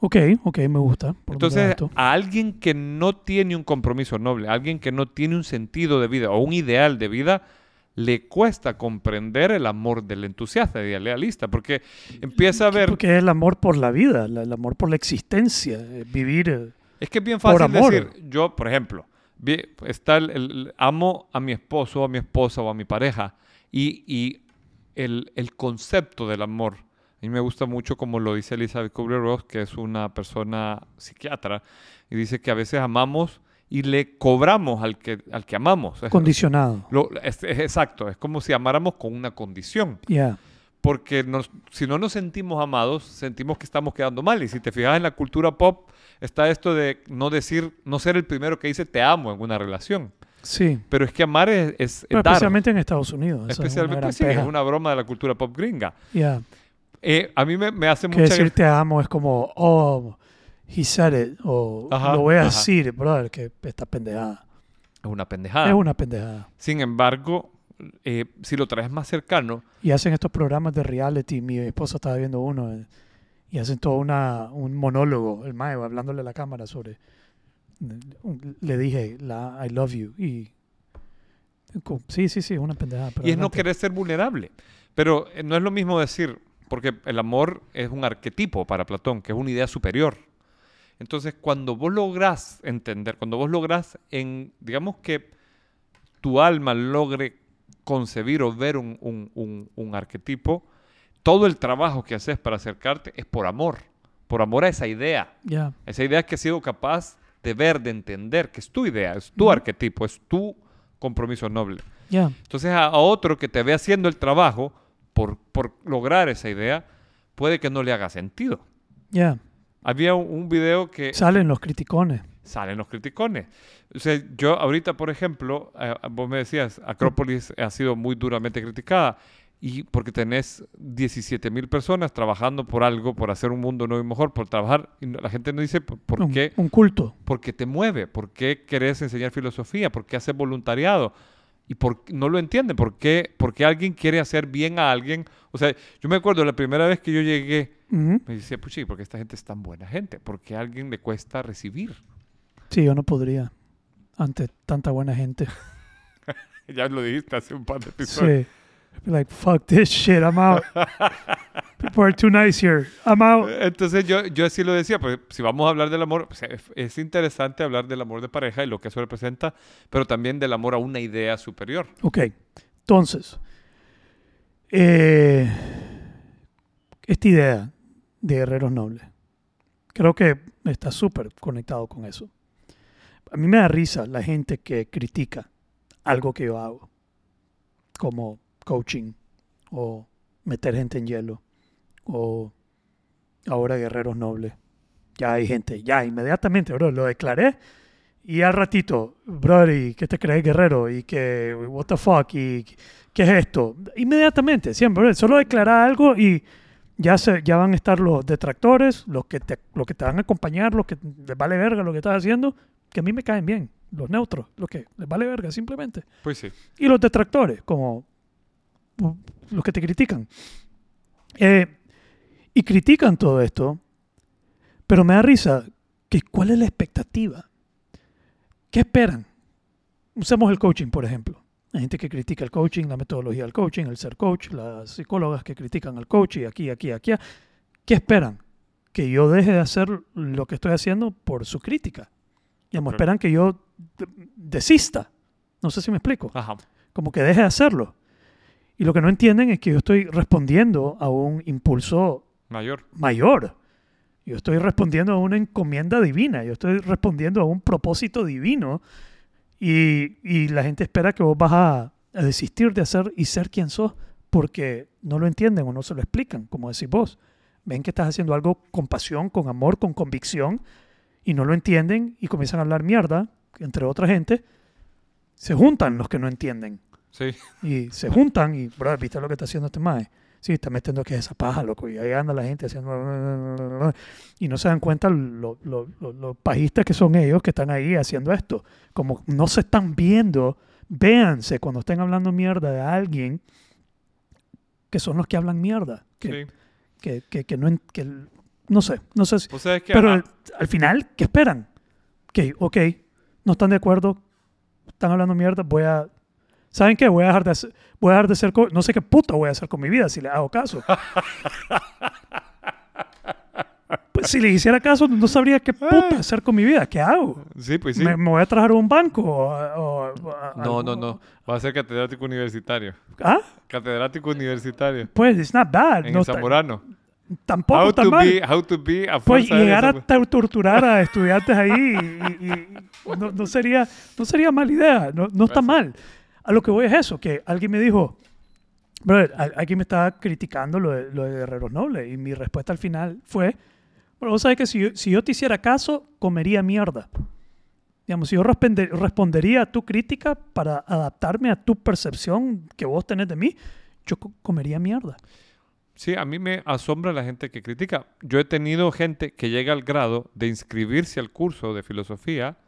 Ok, ok, me gusta. ¿Por dónde va Entonces, esto? a alguien que no tiene un compromiso noble, a alguien que no tiene un sentido de vida o un ideal de vida, le cuesta comprender el amor del entusiasta, del idealista, porque empieza a ver... Porque es el amor por la vida, el amor por la existencia, eh, vivir. eh, Es que es bien fácil decir, yo, por ejemplo, está el, amo a mi esposo, a mi esposa o a mi pareja, y, y el, el concepto del amor mí me gusta mucho como lo dice Elizabeth Kubler-Ross, que es una persona psiquiatra, y dice que a veces amamos y le cobramos al que, al que amamos. Condicionado. lo- es- es exacto, es como si amáramos con una condición. Yeah. Porque nos- si no nos sentimos amados, sentimos que estamos quedando mal. Y si te fijas en la cultura pop, está esto de no decir, no ser el primero que dice te amo en una relación. Sí. Pero es que amar es, es Pero dar. especialmente en Estados Unidos. esa es una Especialmente, sí, es una broma de la cultura pop gringa. Yeah. Eh, a mí me, me hace Que mucha decir te amo es como, oh, he said it, o Ajá, lo voy a ajá. decir, brother, que esta pendejada. es una pendejada. Es una pendejada. Sin embargo, eh, si lo traes más cercano, Y hacen estos programas de reality. Mi esposa estaba viendo uno eh, y hacen todo una, un monólogo, el mae, hablándole a la cámara sobre. Le dije, la I love you. Y. Sí, sí, sí, es una pendejada. pero y es no querer ser vulnerable. Pero eh, no es lo mismo decir, porque el amor es un arquetipo para Platón, que es una idea superior. Entonces, cuando vos lográs entender, cuando vos lográs, en, digamos que tu alma logre concebir o ver un, un- un- un arquetipo, todo el trabajo que haces para acercarte es por amor, por amor a esa idea, Ya, esa idea que has sido capaz de ver, de entender, que es tu idea, es tu arquetipo, es tu compromiso noble. ya. Entonces a, a otro que te ve haciendo el trabajo por, por lograr esa idea, puede que no le haga sentido. Ya. Había un, un video que Salen los criticones. salen los criticones. O sea, yo ahorita, por ejemplo, eh, vos me decías, Acrópolis ha sido muy duramente criticada. Y porque tenés 17 mil personas trabajando por algo, por hacer un mundo nuevo y mejor, por trabajar. Y la gente no dice por, por un, qué un culto. porque te mueve, por qué querés enseñar filosofía, por qué haces voluntariado. Y por, no lo entienden, ¿por qué, por qué alguien quiere hacer bien a alguien. O sea, yo me acuerdo la primera vez que yo llegué, Ujú. me decía, puchi, porque esta gente es tan buena gente? ¿Por qué a alguien le cuesta recibir? Sí, yo no podría. Ante tanta buena gente. Ya lo dijiste hace un par de episodios. Sí. Be Like, fuck this shit, I'm out. People are too nice here. I'm out. Entonces yo, yo así lo decía, pues si vamos a hablar del amor, pues, es, es interesante hablar del amor de pareja y lo que eso representa, pero también del amor a una idea superior. Ok, entonces, eh, esta idea de guerreros nobles, creo que está súper conectado con eso. A mí me da risa la gente que critica algo que yo hago, como coaching o meter gente en hielo o ahora guerreros nobles. Ya hay gente, ya inmediatamente, bro, lo declaré y al ratito, brother, ¿y qué te crees guerrero? Y que, what the fuck, y qué es esto? Inmediatamente, siempre, brother, solo declarar algo y ya, se, ya van a estar los detractores, los que, te, los que te van a acompañar, los que les vale verga lo que estás haciendo, que a mí me caen bien, los neutros, los que les vale verga simplemente. Pues sí. Y los detractores, como uh, los que te critican. Eh, y critican todo esto, pero me da risa que cuál es la expectativa. ¿Qué esperan? Usemos el coaching, por ejemplo. Hay gente que critica el coaching, la metodología del coaching, el ser coach, las psicólogas que critican al coach y aquí, aquí, aquí. ¿Qué esperan? Que yo deje de hacer lo que estoy haciendo por su crítica. Digamos, Claro. esperan que yo de- desista. No sé si me explico Ajá. como que deje de hacerlo. Y lo que no entienden es que yo estoy respondiendo a un impulso Mayor. mayor. Yo estoy respondiendo a una encomienda divina. Yo estoy respondiendo a un propósito divino. Y, y la gente espera que vos vas a, a desistir de hacer y ser quien sos porque no lo entienden o no se lo explican, como decís vos. Ven que estás haciendo algo con pasión, con amor, con convicción y no lo entienden y comienzan a hablar mierda, entre otra gente. Se juntan los que no entienden Sí. y se juntan y, bro, ¿viste lo que está haciendo este mae? Sí, está metiendo que esa paja, loco, y ahí anda la gente haciendo... Y no se dan cuenta lo- lo- lo- los pajistas que son ellos que están ahí haciendo esto. Como no se están viendo, véanse cuando estén hablando mierda de alguien que son los que hablan mierda. Que, sí. que, que, que no... en- que, no sé, no sé si... O sea, es que Pero al, al final, ¿qué esperan? Que, ok, no están de acuerdo, están hablando mierda, voy a... ¿Saben qué? Voy a dejar de, hacer- voy a dejar de ser... co- No sé qué puta voy a hacer con mi vida si le hago caso. pues si le hiciera caso, no sabría qué puta hacer con mi vida. ¿Qué hago? sí, pues sí. ¿Me, me voy a trabajar a un banco? O, o No, no, no. Va a ser catedrático universitario. ¿Ah? Catedrático universitario. Pues, it's not bad. En no el Zamorano. Tampoco how, to mal. be, how to be a Pues llegar a tor- torturar a estudiantes ahí y, y- no, no sería, no sería mala idea, no, no está mal. A lo que voy es eso, que alguien me dijo, brother, al- alguien me estaba criticando lo de, lo de Guerreros Nobles y mi respuesta al final fue, bueno, vos sabés que si yo, si yo te hiciera caso, comería mierda. Digamos, si yo responde- respondería a tu crítica para adaptarme a tu percepción que vos tenés de mí, yo co- comería mierda. Sí, a mí me asombra la gente que critica. Yo he tenido gente que llega al grado de inscribirse al curso de filosofía,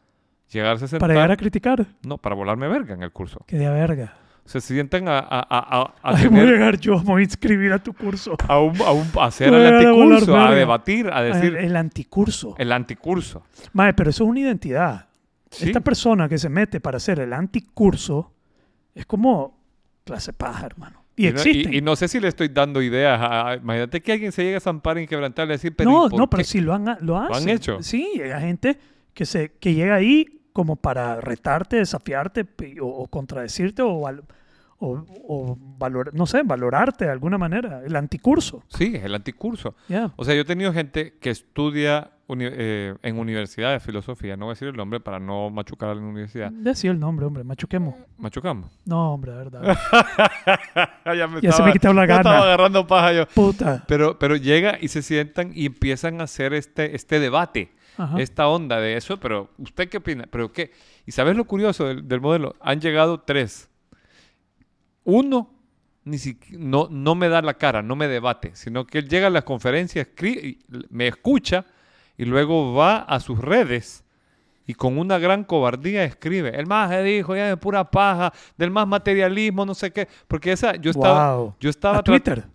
llegarse a sentar... Para llegar a criticar, No, para volarme verga en el curso. que de verga. Se sientan a, a, a, a- Ay, voy a tener... llegar yo, voy a inscribir a tu curso. A, un- a un- hacer el anticurso, a debatir, a decir el, el anticurso. el anticurso. Mae, pero eso es una identidad. Sí. Esta persona que se mete para hacer el anticurso es como clase paja, hermano. Y, existen. y no sé si le estoy dando ideas. a- a- imagínate que alguien se llega a zampar inquebrantable y decir, pero no, ¿y no, pero sí lo han, lo hacen. hecho? Sí, hay gente que, se, que llega ahí como para retarte, desafiarte o, o contradecirte o, val- o, o valor, no sé, valorarte de alguna manera. El anticurso. Sí, es el anticurso. Ya. O sea, yo he tenido gente que estudia uni- eh, en universidad de filosofía. No voy a decir el nombre para no machucar a la universidad. Decía el nombre, hombre. Machuquemos. Machucamos. No, hombre, de verdad. ya me Ya se me quitó la ya gana. estaba agarrando paja yo. Puta. Pero, pero llega y se sientan y empiezan a hacer este, este debate. Ajá. esta onda de eso, pero ¿usted qué opina? ¿Pero qué? ¿Y sabes lo curioso del, del modelo? Han llegado tres. Uno ni siqui- no, no me da la cara, no me debate, sino que él llega a la conferencia, escri- y me escucha y luego va a sus redes y con una gran cobardía escribe. El más dijo ya de pura paja, del más materialismo, no sé qué. Porque esa, yo estaba, Wow. yo estaba a Twitter.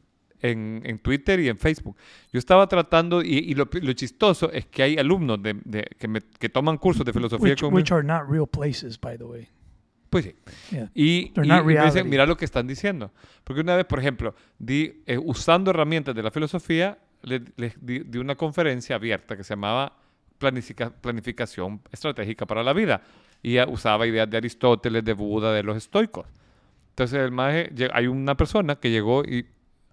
En, en Twitter y en Facebook. Yo estaba tratando, y, y lo, lo chistoso es que hay alumnos de, de- que, me- que toman cursos de filosofía Which, conmigo. which are not real places, by the way. Pues sí. Yeah. Y, y- me dicen, mira lo que están diciendo. Porque una vez, por ejemplo, di, eh, usando herramientas de la filosofía, le- les di, di una conferencia abierta que se llamaba Planifica- Planificación Estratégica para la Vida. Y usaba ideas de Aristóteles, de Buda, de los estoicos. Entonces, el maje, hay una persona que llegó y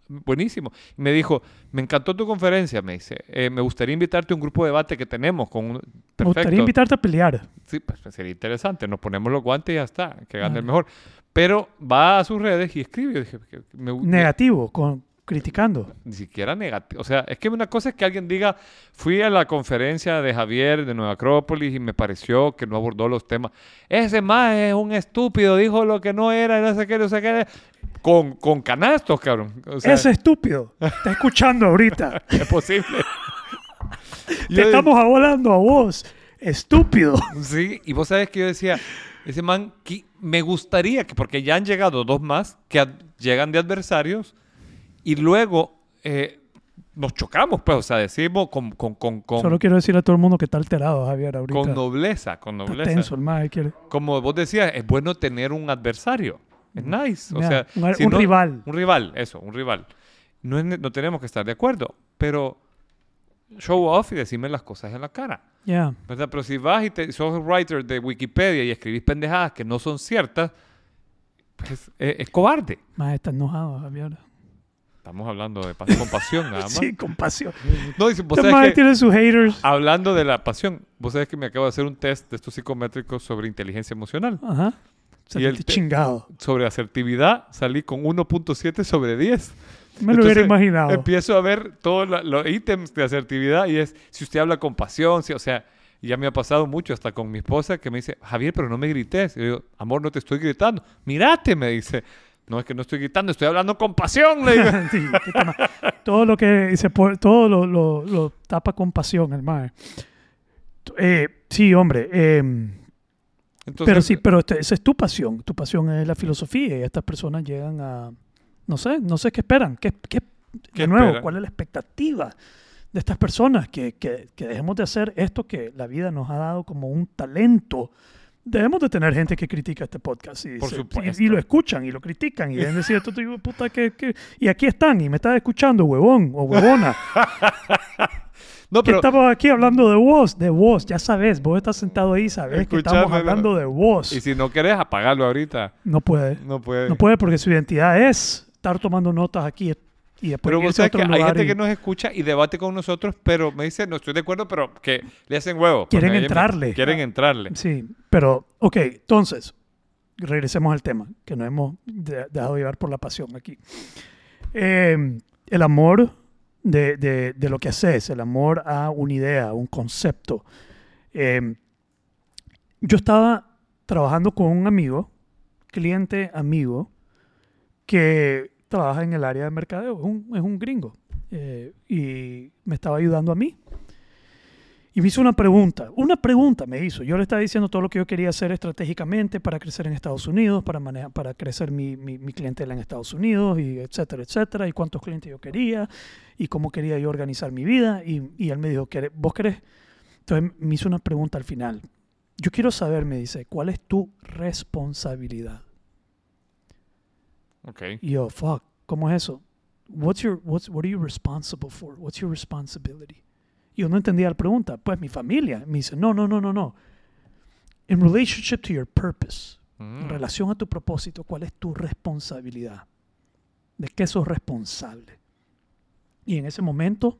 buenísimo. Me dijo, me encantó tu conferencia, me dice, "eh, me gustaría invitarte a un grupo de debate que tenemos con un... Me gustaría invitarte a pelear. Sí, pues sería interesante. Nos ponemos los guantes y ya está. Que gane Ah. el mejor. Pero va a sus redes y escribe. Dije, me- Negativo, con, criticando. ni siquiera negativo. O sea, es que una cosa es que alguien diga, fui a la conferencia de Javier de Nueva Acrópolis y me pareció que no abordó los temas. Ese más es un estúpido, dijo lo que no era, y no sé qué, no sé qué. Con, con canastos, cabrón. O sea, Ese estúpido. Está escuchando ahorita. es posible. Te Yo- estamos hablando a vos. Estúpido. Sí, y vos sabes que yo decía, ese man, me gustaría que, porque ya han llegado dos más que ad- llegan de adversarios y luego eh, nos chocamos, pues, o sea, decimos con, con, con, con, Solo quiero decir a todo el mundo que está alterado, Javier, ahorita. con nobleza, con está nobleza. tenso el mae, quiere- Como vos decías, es bueno tener un adversario. Es nice. O Ya, sea, un- si un no- rival. Un rival, eso, un rival. No, es no tenemos que estar de acuerdo, pero show off y decirme las cosas en la cara. Ya. ¿Verdad? Pero si vas y te, sos writer de Wikipedia y escribís pendejadas que no son ciertas, pues es, es cobarde. Mae, está enojado, Javier. Estamos hablando de pa- compasión nada más. Sí, con pasión. No, dice, vos mae que, tiene sus haters. hablando de la pasión, vos sabés que me acabo de hacer un test de estos psicométricos sobre inteligencia emocional. Ajá. Y el chingado. Sobre asertividad salí con 1.7 sobre 10. Me lo hubiera imaginado. Empiezo a ver todos los ítems de asertividad y es si usted habla con pasión, si, o sea, ya me ha pasado mucho hasta con mi esposa que me dice, Javier, pero no me grites. Y yo digo, amor, no te estoy gritando. Mírate, me dice. No es que no estoy gritando, estoy hablando con pasión. Le digo. Sí, todo lo que se puede, todo lo, lo- lo tapa con pasión el mae. Eh, sí, hombre. eh, Entonces, pero sí, pero este- esa es tu pasión. Tu pasión es la filosofía y estas personas llegan a, no sé, no sé qué esperan. ¿Qué, qué- ¿Qué de nuevo, esperan? cuál es la expectativa de estas personas? Que, que- que dejemos de hacer esto que la vida nos ha dado como un talento. Debemos de tener gente que critica este podcast y, Por se- supuesto. y, y lo escuchan y lo critican y deben decir esto te digo, puta que, que-". y aquí están y me estás escuchando huevón o huevona no, que estamos aquí hablando de vos de vos ya sabes vos estás sentado ahí sabes que estamos hablando de vos y si no querés apagarlo ahorita, no puede no puede. no puede porque su identidad es estar tomando notas aquí y después Pero vos sabes que hay gente que nos escucha y debate con nosotros, pero me dice, no estoy de acuerdo, pero que le hacen huevo. Quieren entrarle. Quieren entrarle. Sí, pero, ok, entonces, regresemos al tema, que nos hemos de- dejado llevar por la pasión aquí. Eh, el amor de, de- de lo que haces, el amor a una idea, un concepto. Eh, yo estaba trabajando con un amigo, cliente amigo, que trabaja en el área de mercadeo, es un, es un gringo, eh, y me estaba ayudando a mí. Y me hizo una pregunta, una pregunta me hizo. Yo le estaba diciendo todo lo que yo quería hacer estratégicamente para crecer en Estados Unidos, para, manejar, para crecer mi, mi, mi clientela en Estados Unidos, y etcétera, etcétera, y cuántos clientes yo quería, y cómo quería yo organizar mi vida. Y, y él me dijo, "¿Querés- ¿vos querés? Entonces me hizo una pregunta al final. Yo quiero saber, me dice, ¿cuál es tu responsabilidad? Ok. Y yo, fuck, ¿cómo es eso? What's your, what's, what are you responsible for? What's your responsibility? Y yo no entendía la pregunta. Pues mi familia. Me dice, no, no, no, no, no. In relationship to your purpose, en Mm. relación a tu propósito, ¿cuál es tu responsabilidad? ¿De qué sos responsable? Y en ese momento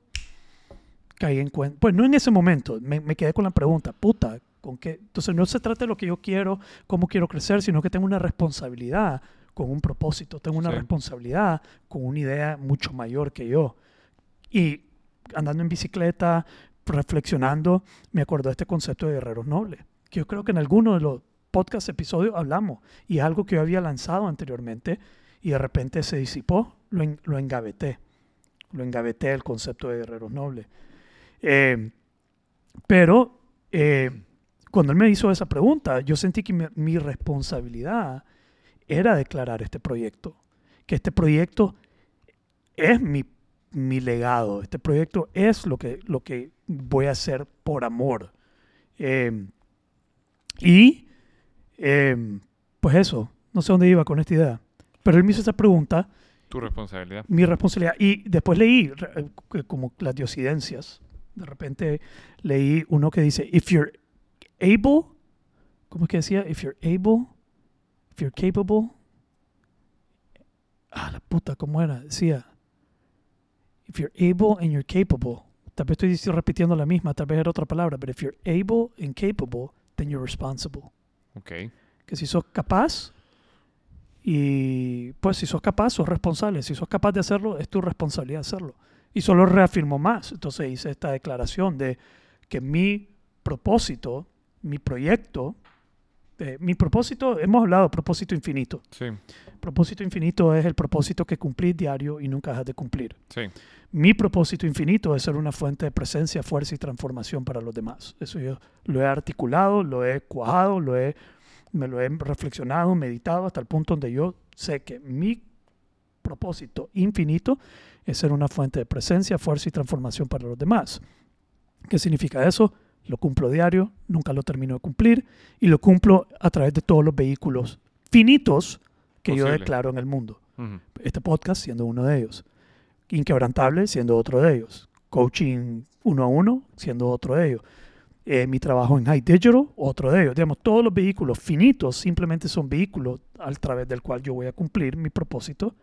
caí en cuenta, pues no en ese momento, me, me quedé con la pregunta, puta, ¿con qué? Entonces no se trata de lo que yo quiero, cómo quiero crecer, sino que tengo una responsabilidad con un propósito, tengo una Sí. responsabilidad con una idea mucho mayor que yo. Y andando en bicicleta, reflexionando, me acuerdo de este concepto de guerreros nobles, que yo creo que en alguno de los podcast episodios hablamos, y es algo que yo había lanzado anteriormente, y de repente se disipó, lo, en- lo engaveté, lo engaveté el concepto de guerreros nobles. Eh, pero eh, cuando él me hizo esa pregunta, yo sentí que mi, mi responsabilidad era declarar este proyecto, que este proyecto es mi, mi legado, este proyecto es lo que, lo que voy a hacer por amor. Eh, y eh, pues eso, no sé dónde iba con esta idea, pero él me hizo esa pregunta Tu responsabilidad. mi responsabilidad. Y después leí eh, como las diosidencias. De repente leí uno que dice, if you're able, ¿cómo es que decía? If you're able, if you're capable. Ah, la puta, ¿cómo era? Decía, if you're able and you're capable. Tal vez estoy repitiendo la misma, tal vez era otra palabra, pero if you're able and capable, then you're responsible Ok. que si sos capaz y pues si sos capaz, sos responsable. Si sos capaz de hacerlo, es tu responsabilidad hacerlo. Y solo reafirmo más. Entonces hice esta declaración de que mi propósito, mi proyecto, eh, mi propósito, hemos hablado de propósito infinito. Sí. Propósito infinito es el propósito que cumplís diario y nunca dejas de cumplir. Sí. Mi propósito infinito es ser una fuente de presencia, fuerza y transformación para los demás. Eso yo lo he articulado, lo he cuajado, lo he, me lo he reflexionado, meditado hasta el punto donde yo sé que mi propósito infinito es ser una fuente de presencia, fuerza y transformación para los demás. ¿Qué significa eso? Lo cumplo diario, nunca lo termino de cumplir y lo cumplo a través de todos los vehículos finitos que yo declaro en el mundo este podcast siendo uno de ellos. Inquebrantable siendo otro de ellos. Coaching uno a uno siendo otro de ellos. Eh, mi trabajo en High Digital, otro de ellos. Digamos, todos los vehículos finitos simplemente son vehículos a través del cual yo voy a cumplir mi propósito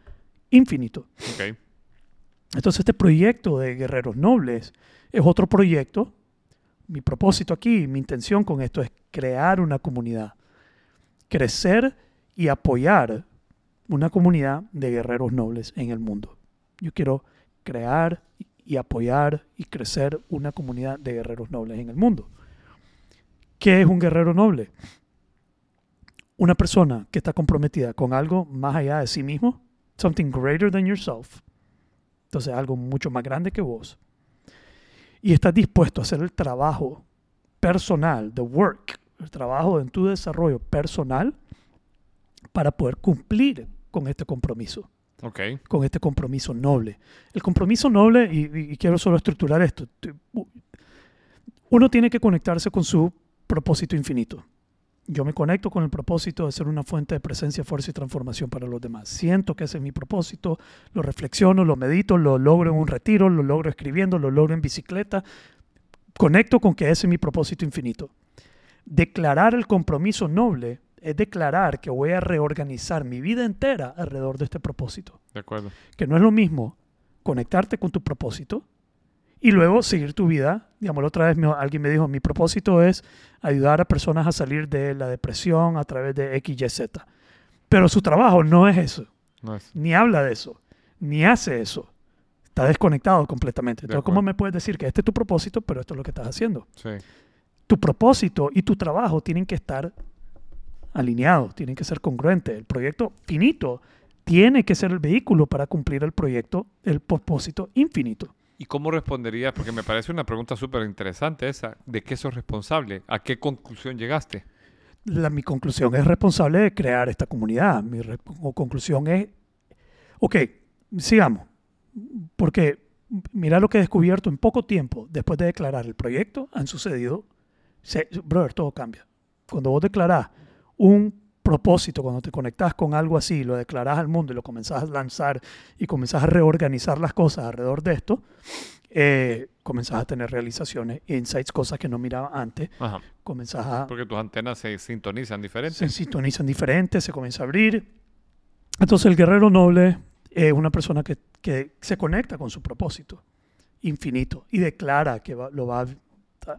infinito. Ok. Entonces este proyecto de Guerreros Nobles es otro proyecto. Mi propósito aquí, mi intención con esto es crear una comunidad, crecer y apoyar una comunidad de guerreros nobles en el mundo. Yo quiero crear y apoyar y crecer una comunidad de guerreros nobles en el mundo. ¿Qué es un guerrero noble? Una persona que está comprometida con algo más allá de sí mismo, something greater than yourself, entonces algo mucho más grande que vos. Y estás dispuesto a hacer el trabajo personal, the work, el trabajo en tu desarrollo personal para poder cumplir con este compromiso, Ok. con este compromiso noble. El compromiso noble, y, y- quiero solo estructurar esto, uno tiene que conectarse con su propósito infinito. Yo me conecto con el propósito de ser una fuente de presencia, fuerza y transformación para los demás. Siento que ese es mi propósito, lo reflexiono, lo medito, lo logro en un retiro, lo logro escribiendo, lo logro en bicicleta. Conecto con que ese es mi propósito infinito. Declarar el compromiso noble es declarar que voy a reorganizar mi vida entera alrededor de este propósito. De acuerdo. Que no es lo mismo conectarte con tu propósito y luego seguir tu vida. Digamos, otra vez alguien me dijo, mi propósito es ayudar a personas a salir de la depresión a través de X, Y, Z. Pero su trabajo no es eso, No es- ni habla de eso, ni hace eso. Está desconectado completamente. De Entonces, ¿cómo me puedes decir que este es tu propósito, pero esto es lo que estás haciendo? sí. tu propósito y tu trabajo tienen que estar alineados, tienen que ser congruentes. El proyecto finito tiene que ser el vehículo para cumplir el proyecto, el propósito infinito. ¿Y cómo responderías? Porque me parece una pregunta súper interesante esa. ¿De qué sos responsable? ¿A qué conclusión llegaste? La, mi conclusión es responsable de crear esta comunidad. Mi conclusión es, ok, sigamos, porque mira lo que he descubierto en poco tiempo, después de declarar el proyecto, han sucedido, se- brother, todo cambia. Cuando vos declarás un propósito, cuando te conectás con algo así, lo declarás al mundo y lo comenzás a lanzar y comenzás a reorganizar las cosas alrededor de esto, eh, comenzás a tener realizaciones, insights, cosas que no miraba antes, Ajá. comenzás a Porque tus antenas se sintonizan diferentes. se sintonizan diferentes, se comienza a abrir. Entonces el guerrero noble es una persona que, que se conecta con su propósito infinito y declara que va- lo, va,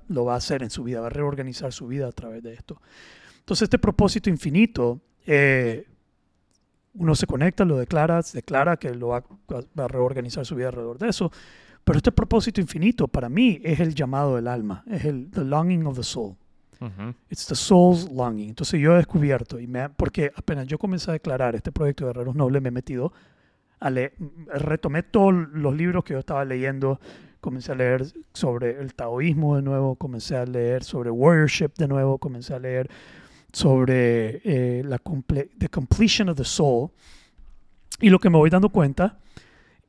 lo va a hacer en su vida, va a reorganizar su vida a través de esto. Entonces este propósito infinito, eh, uno se conecta, lo declara, se declara que lo va, va a reorganizar su vida alrededor de eso. Pero este propósito infinito para mí es el llamado del alma, es el the longing of the soul. Ujú. It's the soul's longing. Entonces yo he descubierto, y me, porque apenas yo comencé a declarar este proyecto de Guerreros Nobles, me he metido a leer, retomé todos los libros que yo estaba leyendo, comencé a leer sobre el taoísmo de nuevo, comencé a leer sobre warriorship de nuevo, comencé a leer sobre eh, la comple- the completion of the soul. Y lo que me voy dando cuenta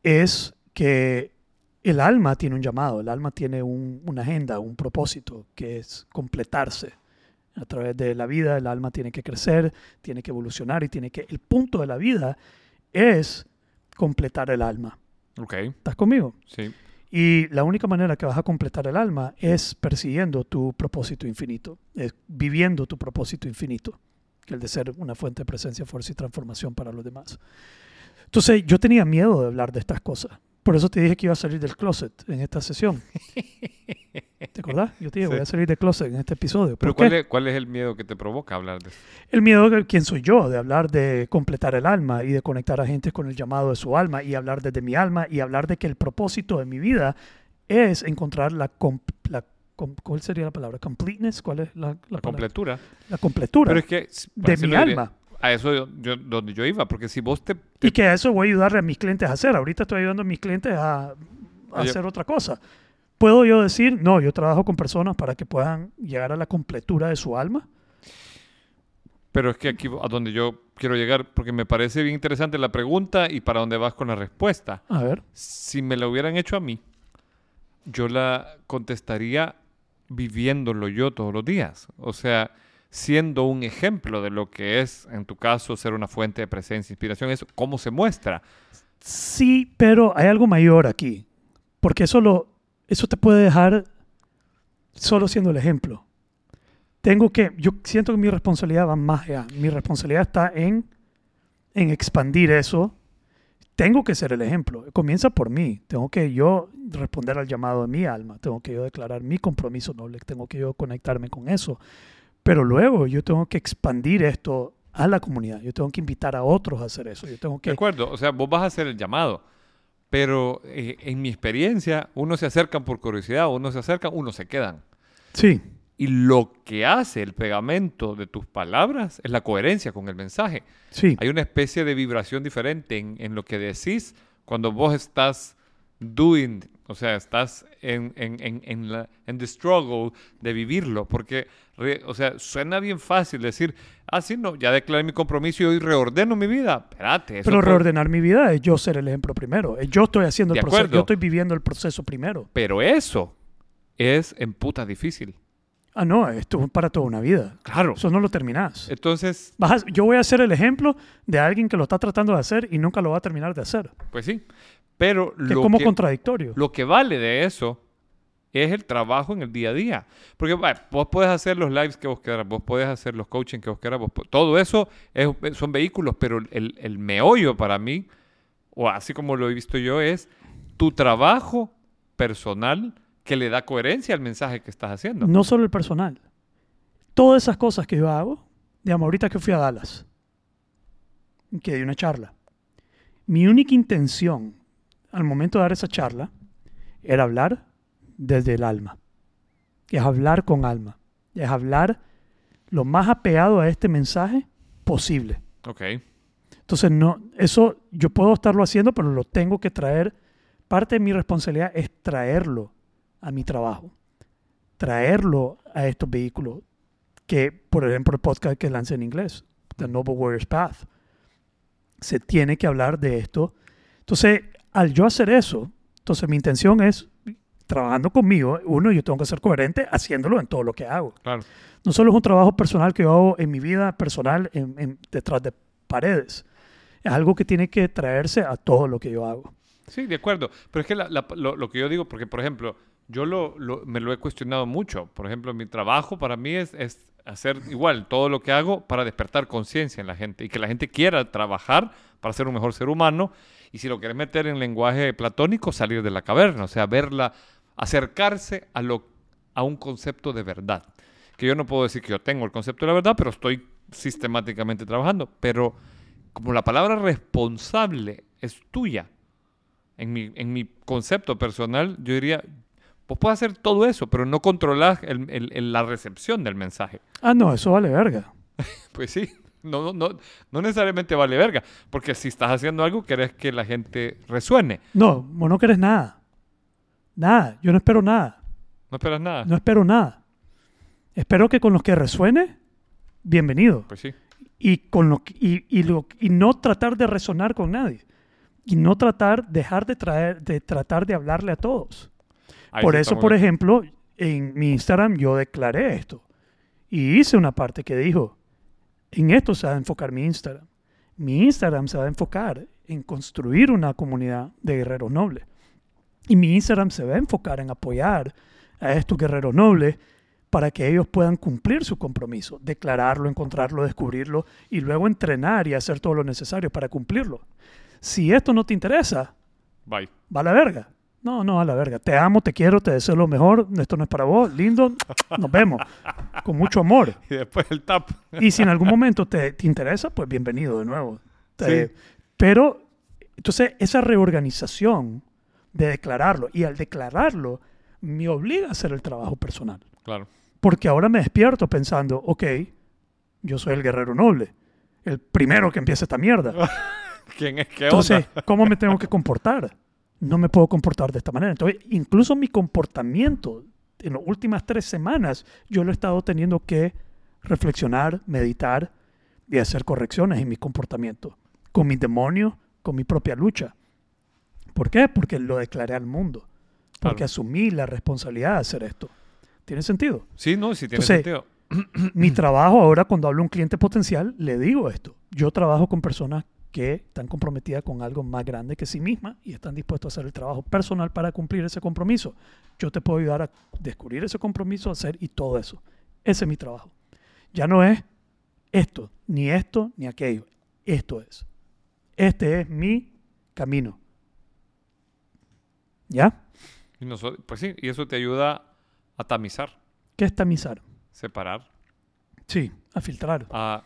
es que el alma tiene un llamado, el alma tiene un- una agenda, un propósito, que es completarse. A través de la vida, el alma tiene que crecer, tiene que evolucionar y tiene que... El punto de la vida es completar el alma. Ok, ¿Estás conmigo? sí. Y la única manera que vas a completar el alma es persiguiendo tu propósito infinito, es viviendo tu propósito infinito, que el de ser una fuente de presencia, fuerza y transformación para los demás. Entonces yo tenía miedo de hablar de estas cosas. Por eso te dije que iba a salir del closet en esta sesión. ¿Te acordás? Yo te dije, Sí. voy a salir del closet en este episodio. ¿Por Pero? ¿cuál es, ¿cuál es el miedo que te provoca hablar de eso? El miedo de quién soy yo, de hablar de completar el alma y de conectar a gente con el llamado de su alma y hablar desde mi alma y hablar de que el propósito de mi vida es encontrar la, la ¿cuál sería la palabra? Completeness, ¿cuál es la, la La completura. La completura Pero es que... de mi alma. A eso yo, yo- donde yo iba, porque si vos te... te- Y que a eso voy a ayudarle a mis clientes a hacer. Ahorita estoy ayudando a mis clientes a, a hacer otra cosa. ¿Puedo yo decir, no, yo trabajo con personas para que puedan llegar a la completura de su alma? Pero es que aquí a donde yo quiero llegar, porque me parece bien interesante la pregunta y para dónde vas con la respuesta. A ver. Si me la hubieran hecho a mí, yo la contestaría viviéndolo yo todos los días. O sea, siendo un ejemplo de lo que es, en tu caso, ser una fuente de presencia, inspiración, es cómo se muestra. Sí, pero hay algo mayor aquí. Porque eso, lo, eso te puede dejar solo siendo el ejemplo. Tengo que, yo siento que mi responsabilidad va más allá. Mi responsabilidad está en, en expandir eso. Tengo que ser el ejemplo. Comienza por mí. Tengo que yo responder al llamado de mi alma. Tengo que yo declarar mi compromiso noble. Tengo que yo conectarme con eso. Pero luego yo tengo que expandir esto a la comunidad. Yo tengo que invitar a otros a hacer eso. Yo tengo ¿De que acuerdo? O sea, vos vas a hacer el llamado. Pero eh, en mi experiencia, unos se acercan por curiosidad, unos se acercan, unos se quedan. Sí, Y lo que hace el pegamento de tus palabras es la coherencia con el mensaje. sí. Hay una especie de vibración diferente en, en lo que decís cuando vos estás doing, o sea, estás en, en, en, en la, en the struggle de vivirlo. Porque, re- o sea, suena bien fácil decir, ah, sí, no, ya declaré mi compromiso y hoy reordeno mi vida. Espérate, eso Pero puede- reordenar mi vida es yo ser el ejemplo primero. Es Yo estoy haciendo el De proceso. acuerdo. Yo estoy viviendo el proceso primero. Pero eso es en puta difícil. Ah, no, esto es para toda una vida. Claro. Eso no lo terminás. Entonces, Vas a- yo voy a ser el ejemplo de alguien que lo está tratando de hacer y nunca lo va a terminar de hacer. pues sí. Pero Que es lo como que, contradictorio. Lo que vale de eso es el trabajo en el día a día. Porque vos podés hacer los lives que vos quieras, vos podés hacer los coaching que vos quieras, todo eso es- son vehículos, pero el, el meollo para mí, o así como lo he visto yo, es tu trabajo personal que le da coherencia al mensaje que estás haciendo. No solo el personal. Todas esas cosas que yo hago, digamos, ahorita que fui a Dallas, que di una charla, mi única intención al momento de dar esa charla era hablar desde el alma. Es hablar con alma. Es hablar lo más apegado a este mensaje posible. Ok. Entonces, no, eso yo puedo estarlo haciendo, pero lo tengo que traer. Parte de mi responsabilidad es traerlo a mi trabajo, traerlo a estos vehículos, que, por ejemplo, el podcast que lancé en inglés, The Noble Warrior's Path, se tiene que hablar de esto. Entonces, al yo hacer eso, entonces mi intención es, trabajando conmigo, uno, yo tengo que ser coherente haciéndolo en todo lo que hago. Claro. No solo es un trabajo personal que yo hago en mi vida personal, en- en- detrás de paredes. Es algo que tiene que traerse a todo lo que yo hago. Sí, de acuerdo. Pero es que la- la- lo, lo que yo digo, porque por ejemplo, yo lo, lo- me lo he cuestionado mucho. Por ejemplo, mi trabajo para mí es, es hacer igual todo lo que hago para despertar conciencia en la gente y que la gente quiera trabajar para ser un mejor ser humano. Y si lo quieres meter en lenguaje platónico, salir de la caverna, o sea, verla, acercarse a, lo, a un concepto de verdad. Que yo no puedo decir que yo tengo el concepto de la verdad, pero estoy sistemáticamente trabajando. Pero como la palabra responsable es tuya, en mi, en mi concepto personal, yo diría, vos puedes hacer todo eso, pero no controlas el- el- el- la recepción del mensaje. Ah, no, eso vale verga. Pues sí, no, no, no, no necesariamente vale verga, porque si estás haciendo algo, querés que la gente resuene. No, vos no querés nada. Nada, yo no espero nada. No esperas nada. No espero nada. Espero que con los que resuene, bienvenido. Pues sí. y, con lo, y, y lo- y no tratar de resonar con nadie. Y no tratar, dejar de, traer, de tratar de hablarle a todos. Ahí por eso, por ejemplo, en mi Instagram yo declaré esto. Y hice una parte que dijo, en esto se va a enfocar mi Instagram. Mi Instagram se va a enfocar en construir una comunidad de guerreros nobles. Y mi Instagram se va a enfocar en apoyar a estos guerreros nobles para que ellos puedan cumplir su compromiso, declararlo, encontrarlo, descubrirlo y luego entrenar y hacer todo lo necesario para cumplirlo. Si esto no te interesa, Bye. va a la verga. No, no, a la verga. Te amo, te quiero, te deseo lo mejor. Esto no es para vos. Lindo. Nos vemos. Con mucho amor. Y después el tap. Y si en algún momento te, te interesa, pues bienvenido de nuevo. Sí. Pero, entonces, esa reorganización de declararlo y al declararlo me obliga a hacer el trabajo personal. Claro. Porque ahora me despierto pensando, ok, yo soy el guerrero noble, el primero que empieza esta mierda. ¿Quién es? ¿Qué Entonces, onda? ¿cómo me tengo que comportar? No me puedo comportar de esta manera. Entonces, incluso mi comportamiento en las últimas tres semanas, yo lo he estado teniendo que reflexionar, meditar y hacer correcciones en mi comportamiento, con mis demonios, con mi propia lucha. ¿Por qué? Porque lo declaré al mundo. Porque Claro. asumí la responsabilidad de hacer esto. ¿Tiene sentido? Sí, no, sí tiene Entonces, sentido. mi trabajo ahora cuando hablo a un cliente potencial, le digo esto. Yo trabajo con personas que están comprometidas con algo más grande que sí mismas y están dispuestos a hacer el trabajo personal para cumplir ese compromiso. Yo te puedo ayudar a descubrir ese compromiso, hacer y todo eso. Ese es mi trabajo. Ya no es esto, ni esto, ni aquello. Esto es. Este es mi camino. ¿Ya? Y noso- pues sí, y eso te ayuda a tamizar, ¿Qué es tamizar? separar. Sí, a filtrar. a-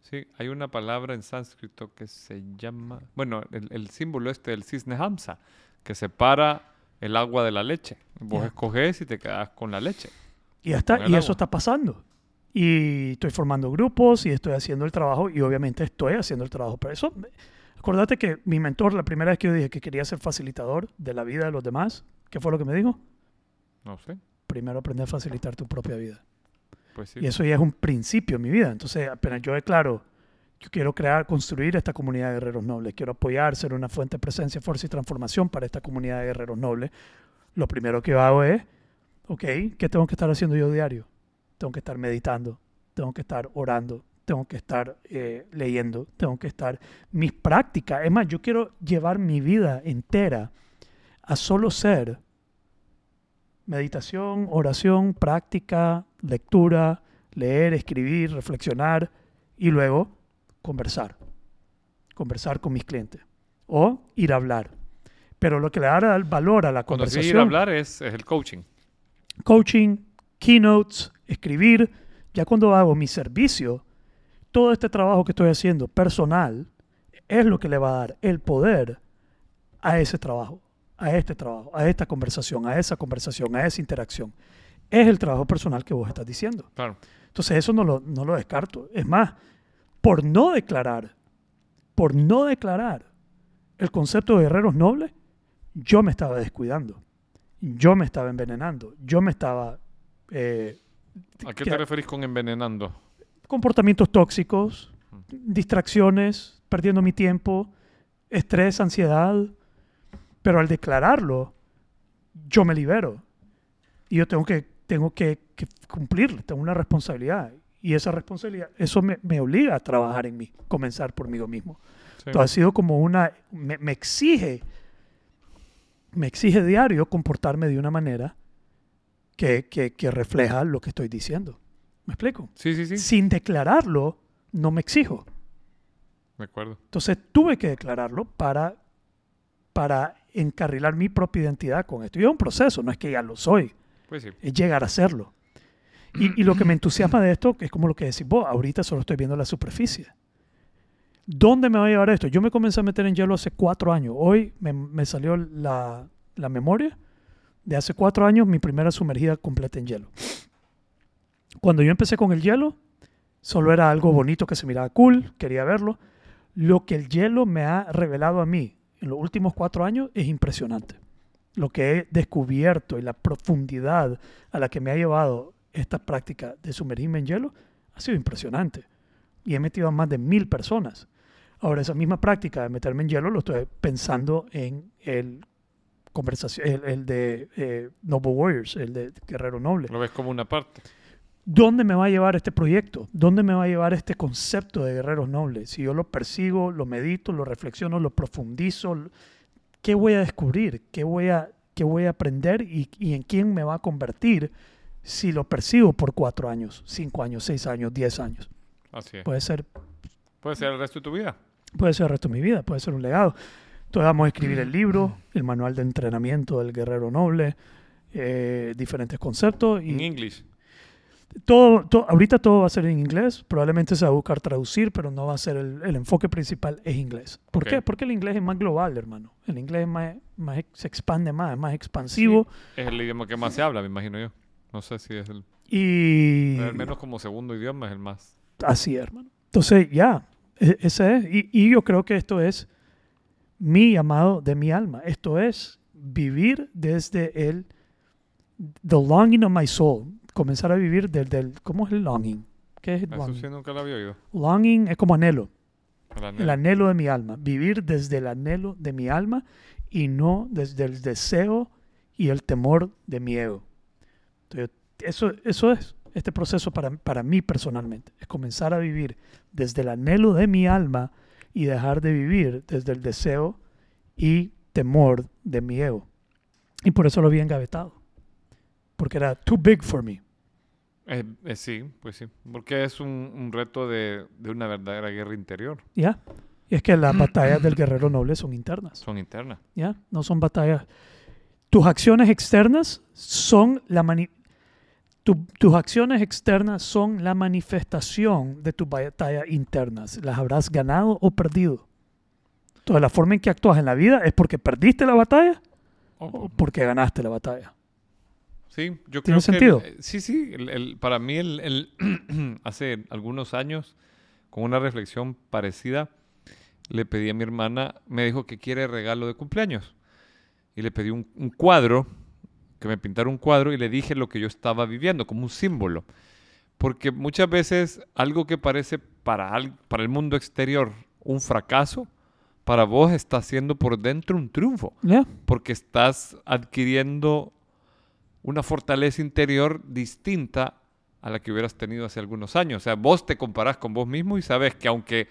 sí, hay una palabra en sánscrito que se llama, bueno, el, el símbolo este del cisne Hamsa, que separa el agua de la leche. Vos Ya. escoges y te quedas con la leche. Y, ya está, y eso agua. está pasando. Y estoy formando grupos y estoy haciendo el trabajo y obviamente estoy haciendo el trabajo. Pero eso, acordate que mi mentor, la primera vez que yo dije que quería ser facilitador de la vida de los demás, ¿qué fue lo que me dijo? No sé, Primero aprender a facilitar tu propia vida. pues sí. Y eso ya es un principio en mi vida. Entonces, apenas yo declaro, yo quiero crear, construir esta comunidad de guerreros nobles, quiero apoyar, ser una fuente de presencia, fuerza y transformación para esta comunidad de guerreros nobles. Lo primero que yo hago es, ok, ¿qué tengo que estar haciendo yo diario? Tengo que estar meditando, tengo que estar orando, tengo que estar eh, leyendo, tengo que estar... Mis prácticas, es más, yo quiero llevar mi vida entera a solo ser meditación, oración, práctica, lectura, leer, escribir, reflexionar y luego conversar. Conversar con mis clientes o ir a hablar. Pero lo que le da el valor a la Cuando decís ir a conversación, hablar es, es el coaching. coaching, keynotes, escribir, ya cuando hago mi servicio, todo este trabajo que estoy haciendo personal es lo que le va a dar el poder a ese trabajo, a este trabajo, a esta conversación, a esa conversación, a esa interacción. Es el trabajo personal que vos estás diciendo. Claro. Entonces eso no lo, no lo descarto. Es más, por no declarar, por no declarar el concepto de guerreros nobles, yo me estaba descuidando. Yo me estaba envenenando. Yo me estaba... eh, ¿A qué te referís con envenenando? Comportamientos tóxicos, distracciones, perdiendo mi tiempo, estrés, ansiedad. Pero al declararlo, yo me libero. Y yo tengo que, tengo que, que cumplir, tengo una responsabilidad. Y esa responsabilidad, eso me, me obliga a trabajar en mí, comenzar por mí mismo. Sí. Entonces ha sido como una, me, me exige, me exige diario comportarme de una manera que, que, que refleja lo que estoy diciendo. ¿Me explico? Sí, sí, sí. Sin declararlo, no me exijo. De acuerdo. Entonces tuve que declararlo para, para encarrilar mi propia identidad con esto. Y es un proceso, no es que ya lo soy, Pues sí. es llegar a serlo. Y, y lo que me entusiasma de esto, que es como lo que decís vos, ahorita solo estoy viendo la superficie. ¿Dónde me va a llevar esto? Yo me comencé a meter en hielo hace cuatro años. Hoy me, me salió la, la memoria de hace cuatro años, mi primera sumergida completa en hielo. Cuando yo empecé con el hielo, solo era algo bonito que se miraba cool, quería verlo. Lo que el hielo me ha revelado a mí en los últimos cuatro años es impresionante. Lo que he descubierto y la profundidad a la que me ha llevado esta práctica de sumergirme en hielo ha sido impresionante. Y he metido a más de mil personas. Ahora, esa misma práctica de meterme en hielo lo estoy pensando en el, conversación, el, el de eh, Noble Warriors, el de Guerrero Noble. Lo ves como una parte. ¿Dónde me va a llevar este proyecto? ¿Dónde me va a llevar este concepto de guerreros nobles? Si yo lo persigo, lo medito, lo reflexiono, lo profundizo, ¿qué voy a descubrir? ¿Qué voy a, qué voy a aprender? ¿Y, y en quién me va a convertir si lo persigo por cuatro años, cinco años, seis años, diez años? Así es. Puede ser, Puede ser el resto de tu vida. puede ser el resto de mi vida, puede ser un legado. Entonces vamos a escribir el libro, el manual de entrenamiento del guerrero noble, eh, diferentes conceptos. En Y, Todo, to- ahorita todo va a ser en inglés, probablemente se va a buscar traducir, pero no va a ser el, el enfoque principal es inglés. ¿Por Ok. qué? Porque el inglés es más global, hermano. El inglés es más, más se expande más, es más expansivo Es el idioma que más se habla, me imagino yo. No sé si es el... y al menos como segundo idioma es el más... así, hermano. Entonces, ya, e- ese es. Y, y yo creo que esto es mi llamado de mi alma. Esto es vivir desde el the longing of my soul. Comenzar a vivir desde el, ¿cómo es el longing? ¿Qué es el Eso longing? sí nunca lo había oído. Longing es como anhelo. El anhelo. el anhelo de mi alma, vivir desde el anhelo de mi alma y no desde el deseo y el temor de mi ego. Entonces, eso, eso es este proceso para, para mí personalmente, es comenzar a vivir desde el anhelo de mi alma y dejar de vivir desde el deseo y temor de mi ego. Y por eso lo había engavetado, porque era too big for me. Eh, eh, sí, pues sí. Porque es un, un reto de, de una verdadera guerra interior. ¿Ya? Y es que las batallas del guerrero noble son internas. Son internas. ¿ya? No son batallas. Tus acciones externas son la mani- tu- tus acciones externas son la manifestación de tus batallas internas. Las habrás ganado o perdido. Entonces, la forma en que actúas en la vida es porque perdiste la batalla Oh, o porque ganaste la batalla. Sí, yo ¿Tiene creo sentido? que... eh, sí, sí. el- el- para mí, el, hace algunos años, con una reflexión parecida, le pedí a mi hermana, me dijo que quiere regalo de cumpleaños. Y le pedí un, un cuadro, que me pintara un cuadro, y le dije lo que yo estaba viviendo, como un símbolo. Porque muchas veces algo que parece para, al- para el mundo exterior un fracaso, para vos está siendo por dentro un triunfo porque estás adquiriendo una fortaleza interior distinta a la que hubieras tenido hace algunos años. O sea, vos te comparás con vos mismo y sabes que aunque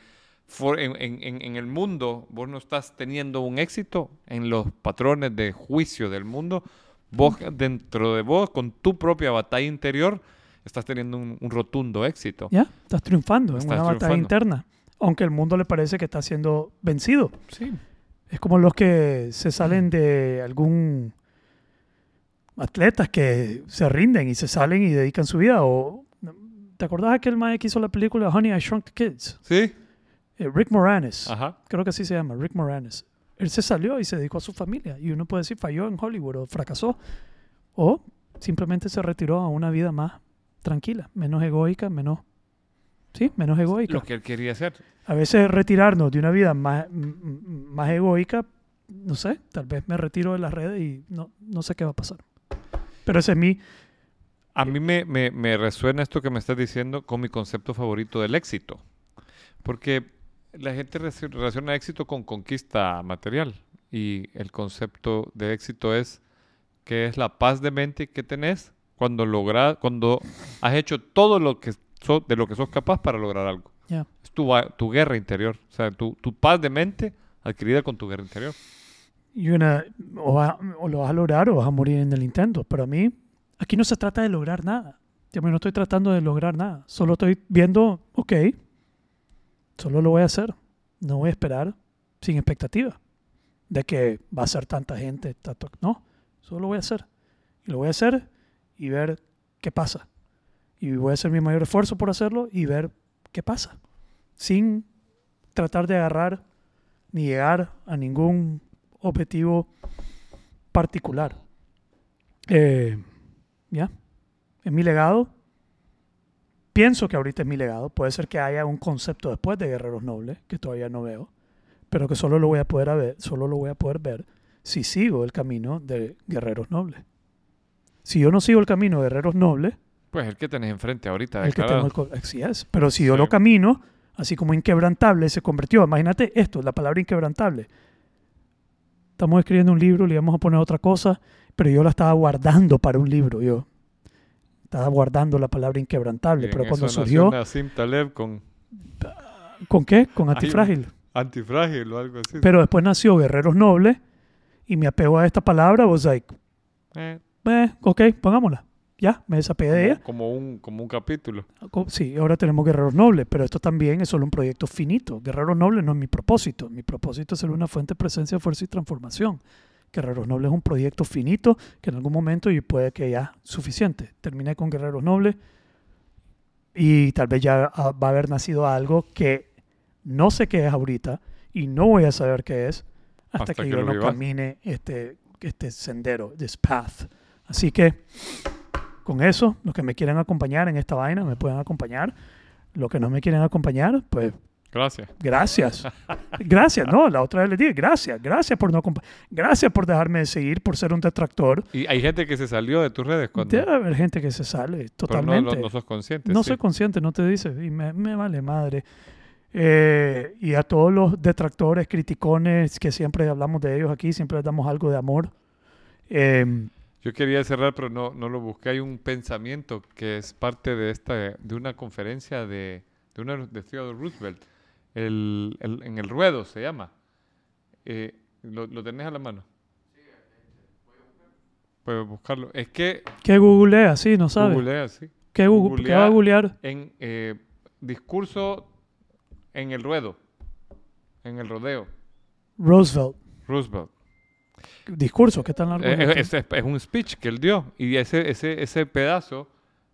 for- en, en- en- en el mundo vos no estás teniendo un éxito en los patrones de juicio del mundo, vos dentro de vos, con tu propia batalla interior, estás teniendo un, un rotundo éxito. ¿Ya? Estás triunfando en una batalla interna. Aunque el mundo le parece que está siendo vencido. Sí. Es como los que se salen de algún atletas que se rinden y se salen y dedican su vida. O, ¿Te acordás aquel mae que hizo la película Honey, I Shrunk the Kids? Sí. Eh, Rick Moranis. Ajá. Creo que así se llama, Rick Moranis. Él se salió y se dedicó a su familia. Y uno puede decir falló en Hollywood o fracasó. O simplemente se retiró a una vida más tranquila, menos egoica, menos... Sí, menos egoica. Lo que él quería hacer. A veces retirarnos de una vida más, más egoica, no sé, tal vez me retiro de las redes y no, no sé qué va a pasar. Pero ese es mi... A mí me, me- me resuena esto que me estás diciendo con mi concepto favorito del éxito. Porque la gente relaciona éxito con conquista material. Y el concepto de éxito es que es la paz de mente que tenés cuando logra, cuando has hecho todo lo que so- de lo que sos capaz para lograr algo. ya. Es tu, tu guerra interior. O sea, tu, tu paz de mente adquirida con tu guerra interior. Y una, o, va- o lo vas a lograr o vas a morir en el intento. Pero a mí, aquí no se trata de lograr nada. Yo no estoy tratando de lograr nada. Solo estoy viendo, ok, solo lo voy a hacer. No voy a esperar sin expectativa de que va a ser tanta gente. tanto- no, solo lo voy a hacer. Y lo voy a hacer y ver qué pasa. Y voy a hacer mi mayor esfuerzo por hacerlo y ver qué pasa. Sin tratar de agarrar ni llegar a ningún objetivo particular. Eh, ¿Ya? Es mi legado. Pienso que ahorita es mi legado. Puede ser que haya un concepto después de Guerreros Nobles que todavía no veo, pero que solo lo voy a poder ver, solo lo voy a poder ver si sigo el camino de Guerreros Nobles. Si yo no sigo el camino de Guerreros Nobles, Pues el que tenés enfrente ahorita. el que tengo el así es. Pero si yo Sí. lo camino, así como inquebrantable se convirtió. Imagínate esto, la palabra inquebrantable. Estamos escribiendo un libro, le íbamos a poner otra cosa, pero yo la estaba guardando para un libro. Yo estaba guardando la palabra inquebrantable. Pero cuando surgió, Nassim Taleb con ¿con qué? Con antifrágil. antifrágil o algo así. Pero después nació Guerreros Nobles y me apego a esta palabra. Was like, Eh, eh, ok, pongámosla. Ya, me desapegué de ella. como, un, como un capítulo. Sí, ahora tenemos Guerreros Nobles, pero esto también es solo un proyecto finito. Guerreros Nobles no es mi propósito. Mi propósito es ser una fuente de presencia, fuerza y transformación. Guerreros Nobles es un proyecto finito que en algún momento y puede que ya suficiente. Terminé con Guerreros Nobles y tal vez ya va a haber nacido algo que no sé qué es ahorita y no voy a saber qué es hasta, Hasta que, que yo no vivas. camine este, este sendero, this path. Así que con eso, los que me quieran acompañar en esta vaina me pueden acompañar. Los que no me quieren acompañar, pues Gracias. gracias. Gracias, no, la otra vez les dije gracias, gracias por no gracias por dejarme de seguir, por ser un detractor. Y hay gente que se salió de tus redes cuando Debe haber gente que se sale pero no, totalmente. no, no sos consciente. No sí. soy consciente, no te dice, y me, me vale madre. Eh, y a todos los detractores, criticones, que siempre hablamos de ellos aquí, siempre les damos algo de amor. Eh, Yo quería cerrar, pero no, no lo busqué. Hay un pensamiento que es parte de esta de una conferencia de, de, una, de Theodore Roosevelt. El, el- en el ruedo se llama. Eh, ¿lo, lo tenés a la mano? Puedes buscarlo. Es que ¿Qué googlea? Sí, no sabe. googlea, sí. ¿Qué, google- ¿Qué va a googlear? En eh, discurso en el ruedo. En el rodeo. Roosevelt. Roosevelt. Discurso, ¿qué tan largo Eh, es? es, es- es un speech que él dio y ese, ese, ese pedazo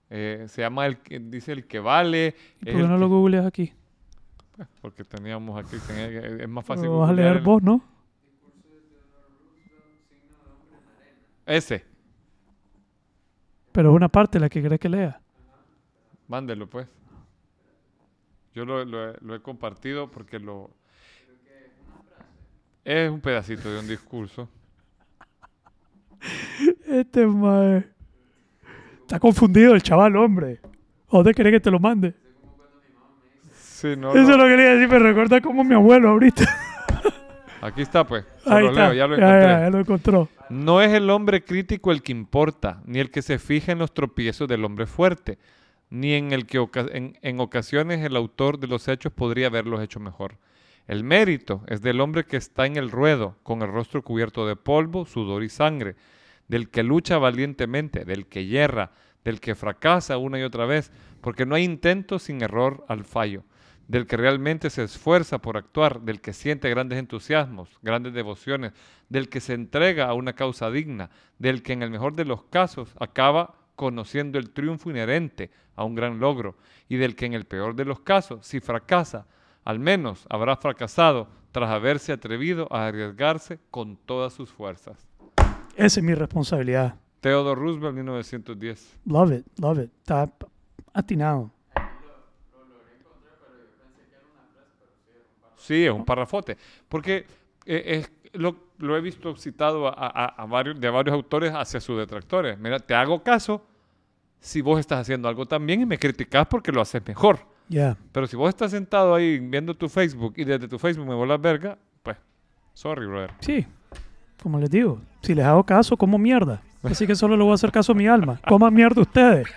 eh, se llama el dice el que vale ¿Y es ¿Por qué no lo googleas aquí? porque teníamos aquí tenía es más fácil Lo vas a leer el- vos, ¿no? ese Pero es una parte la que querés que lea. mándelo pues yo lo, lo he- lo he compartido porque lo es un pedacito de un discurso Este mae. Está confundido el chaval, hombre. ¿O dónde querés que te lo mande? sí, no, Eso no. es lo que quería decir, me recuerda como mi abuelo ahorita. aquí está pues Ahí Solo está. leo, ya lo ya, encontré ya, ya lo encontró. No es el hombre crítico el que importa, ni el que se fija en los tropiezos del hombre fuerte, ni en el que oca- en, en ocasiones el autor de los hechos podría haberlos hecho mejor. El mérito es del hombre que está en el ruedo, con el rostro cubierto de polvo, sudor y sangre, del que lucha valientemente, del que yerra, del que fracasa una y otra vez, porque no hay intento sin error al fallo, del que realmente se esfuerza por actuar, del que siente grandes entusiasmos, grandes devociones, del que se entrega a una causa digna, del que en el mejor de los casos acaba conociendo el triunfo inherente a un gran logro y del que en el peor de los casos, si fracasa, al menos habrá fracasado tras haberse atrevido a arriesgarse con todas sus fuerzas. Esa es mi responsabilidad. Theodore Roosevelt, 1910. Love it, love it. Está atinado. Sí, es un parrafote. Porque eh, es- lo, lo he visto citado a, a- a varios, de varios autores hacia sus detractores. Mira, te hago caso si vos estás haciendo algo también y me criticás porque lo haces mejor. Yeah. Pero si vos estás sentado ahí viendo tu Facebook y desde tu Facebook me volas verga, pues, sorry, brother. Sí, como les digo, si les hago caso, como mierda. Así que solo le voy a hacer caso a mi alma. Coman mierda ustedes.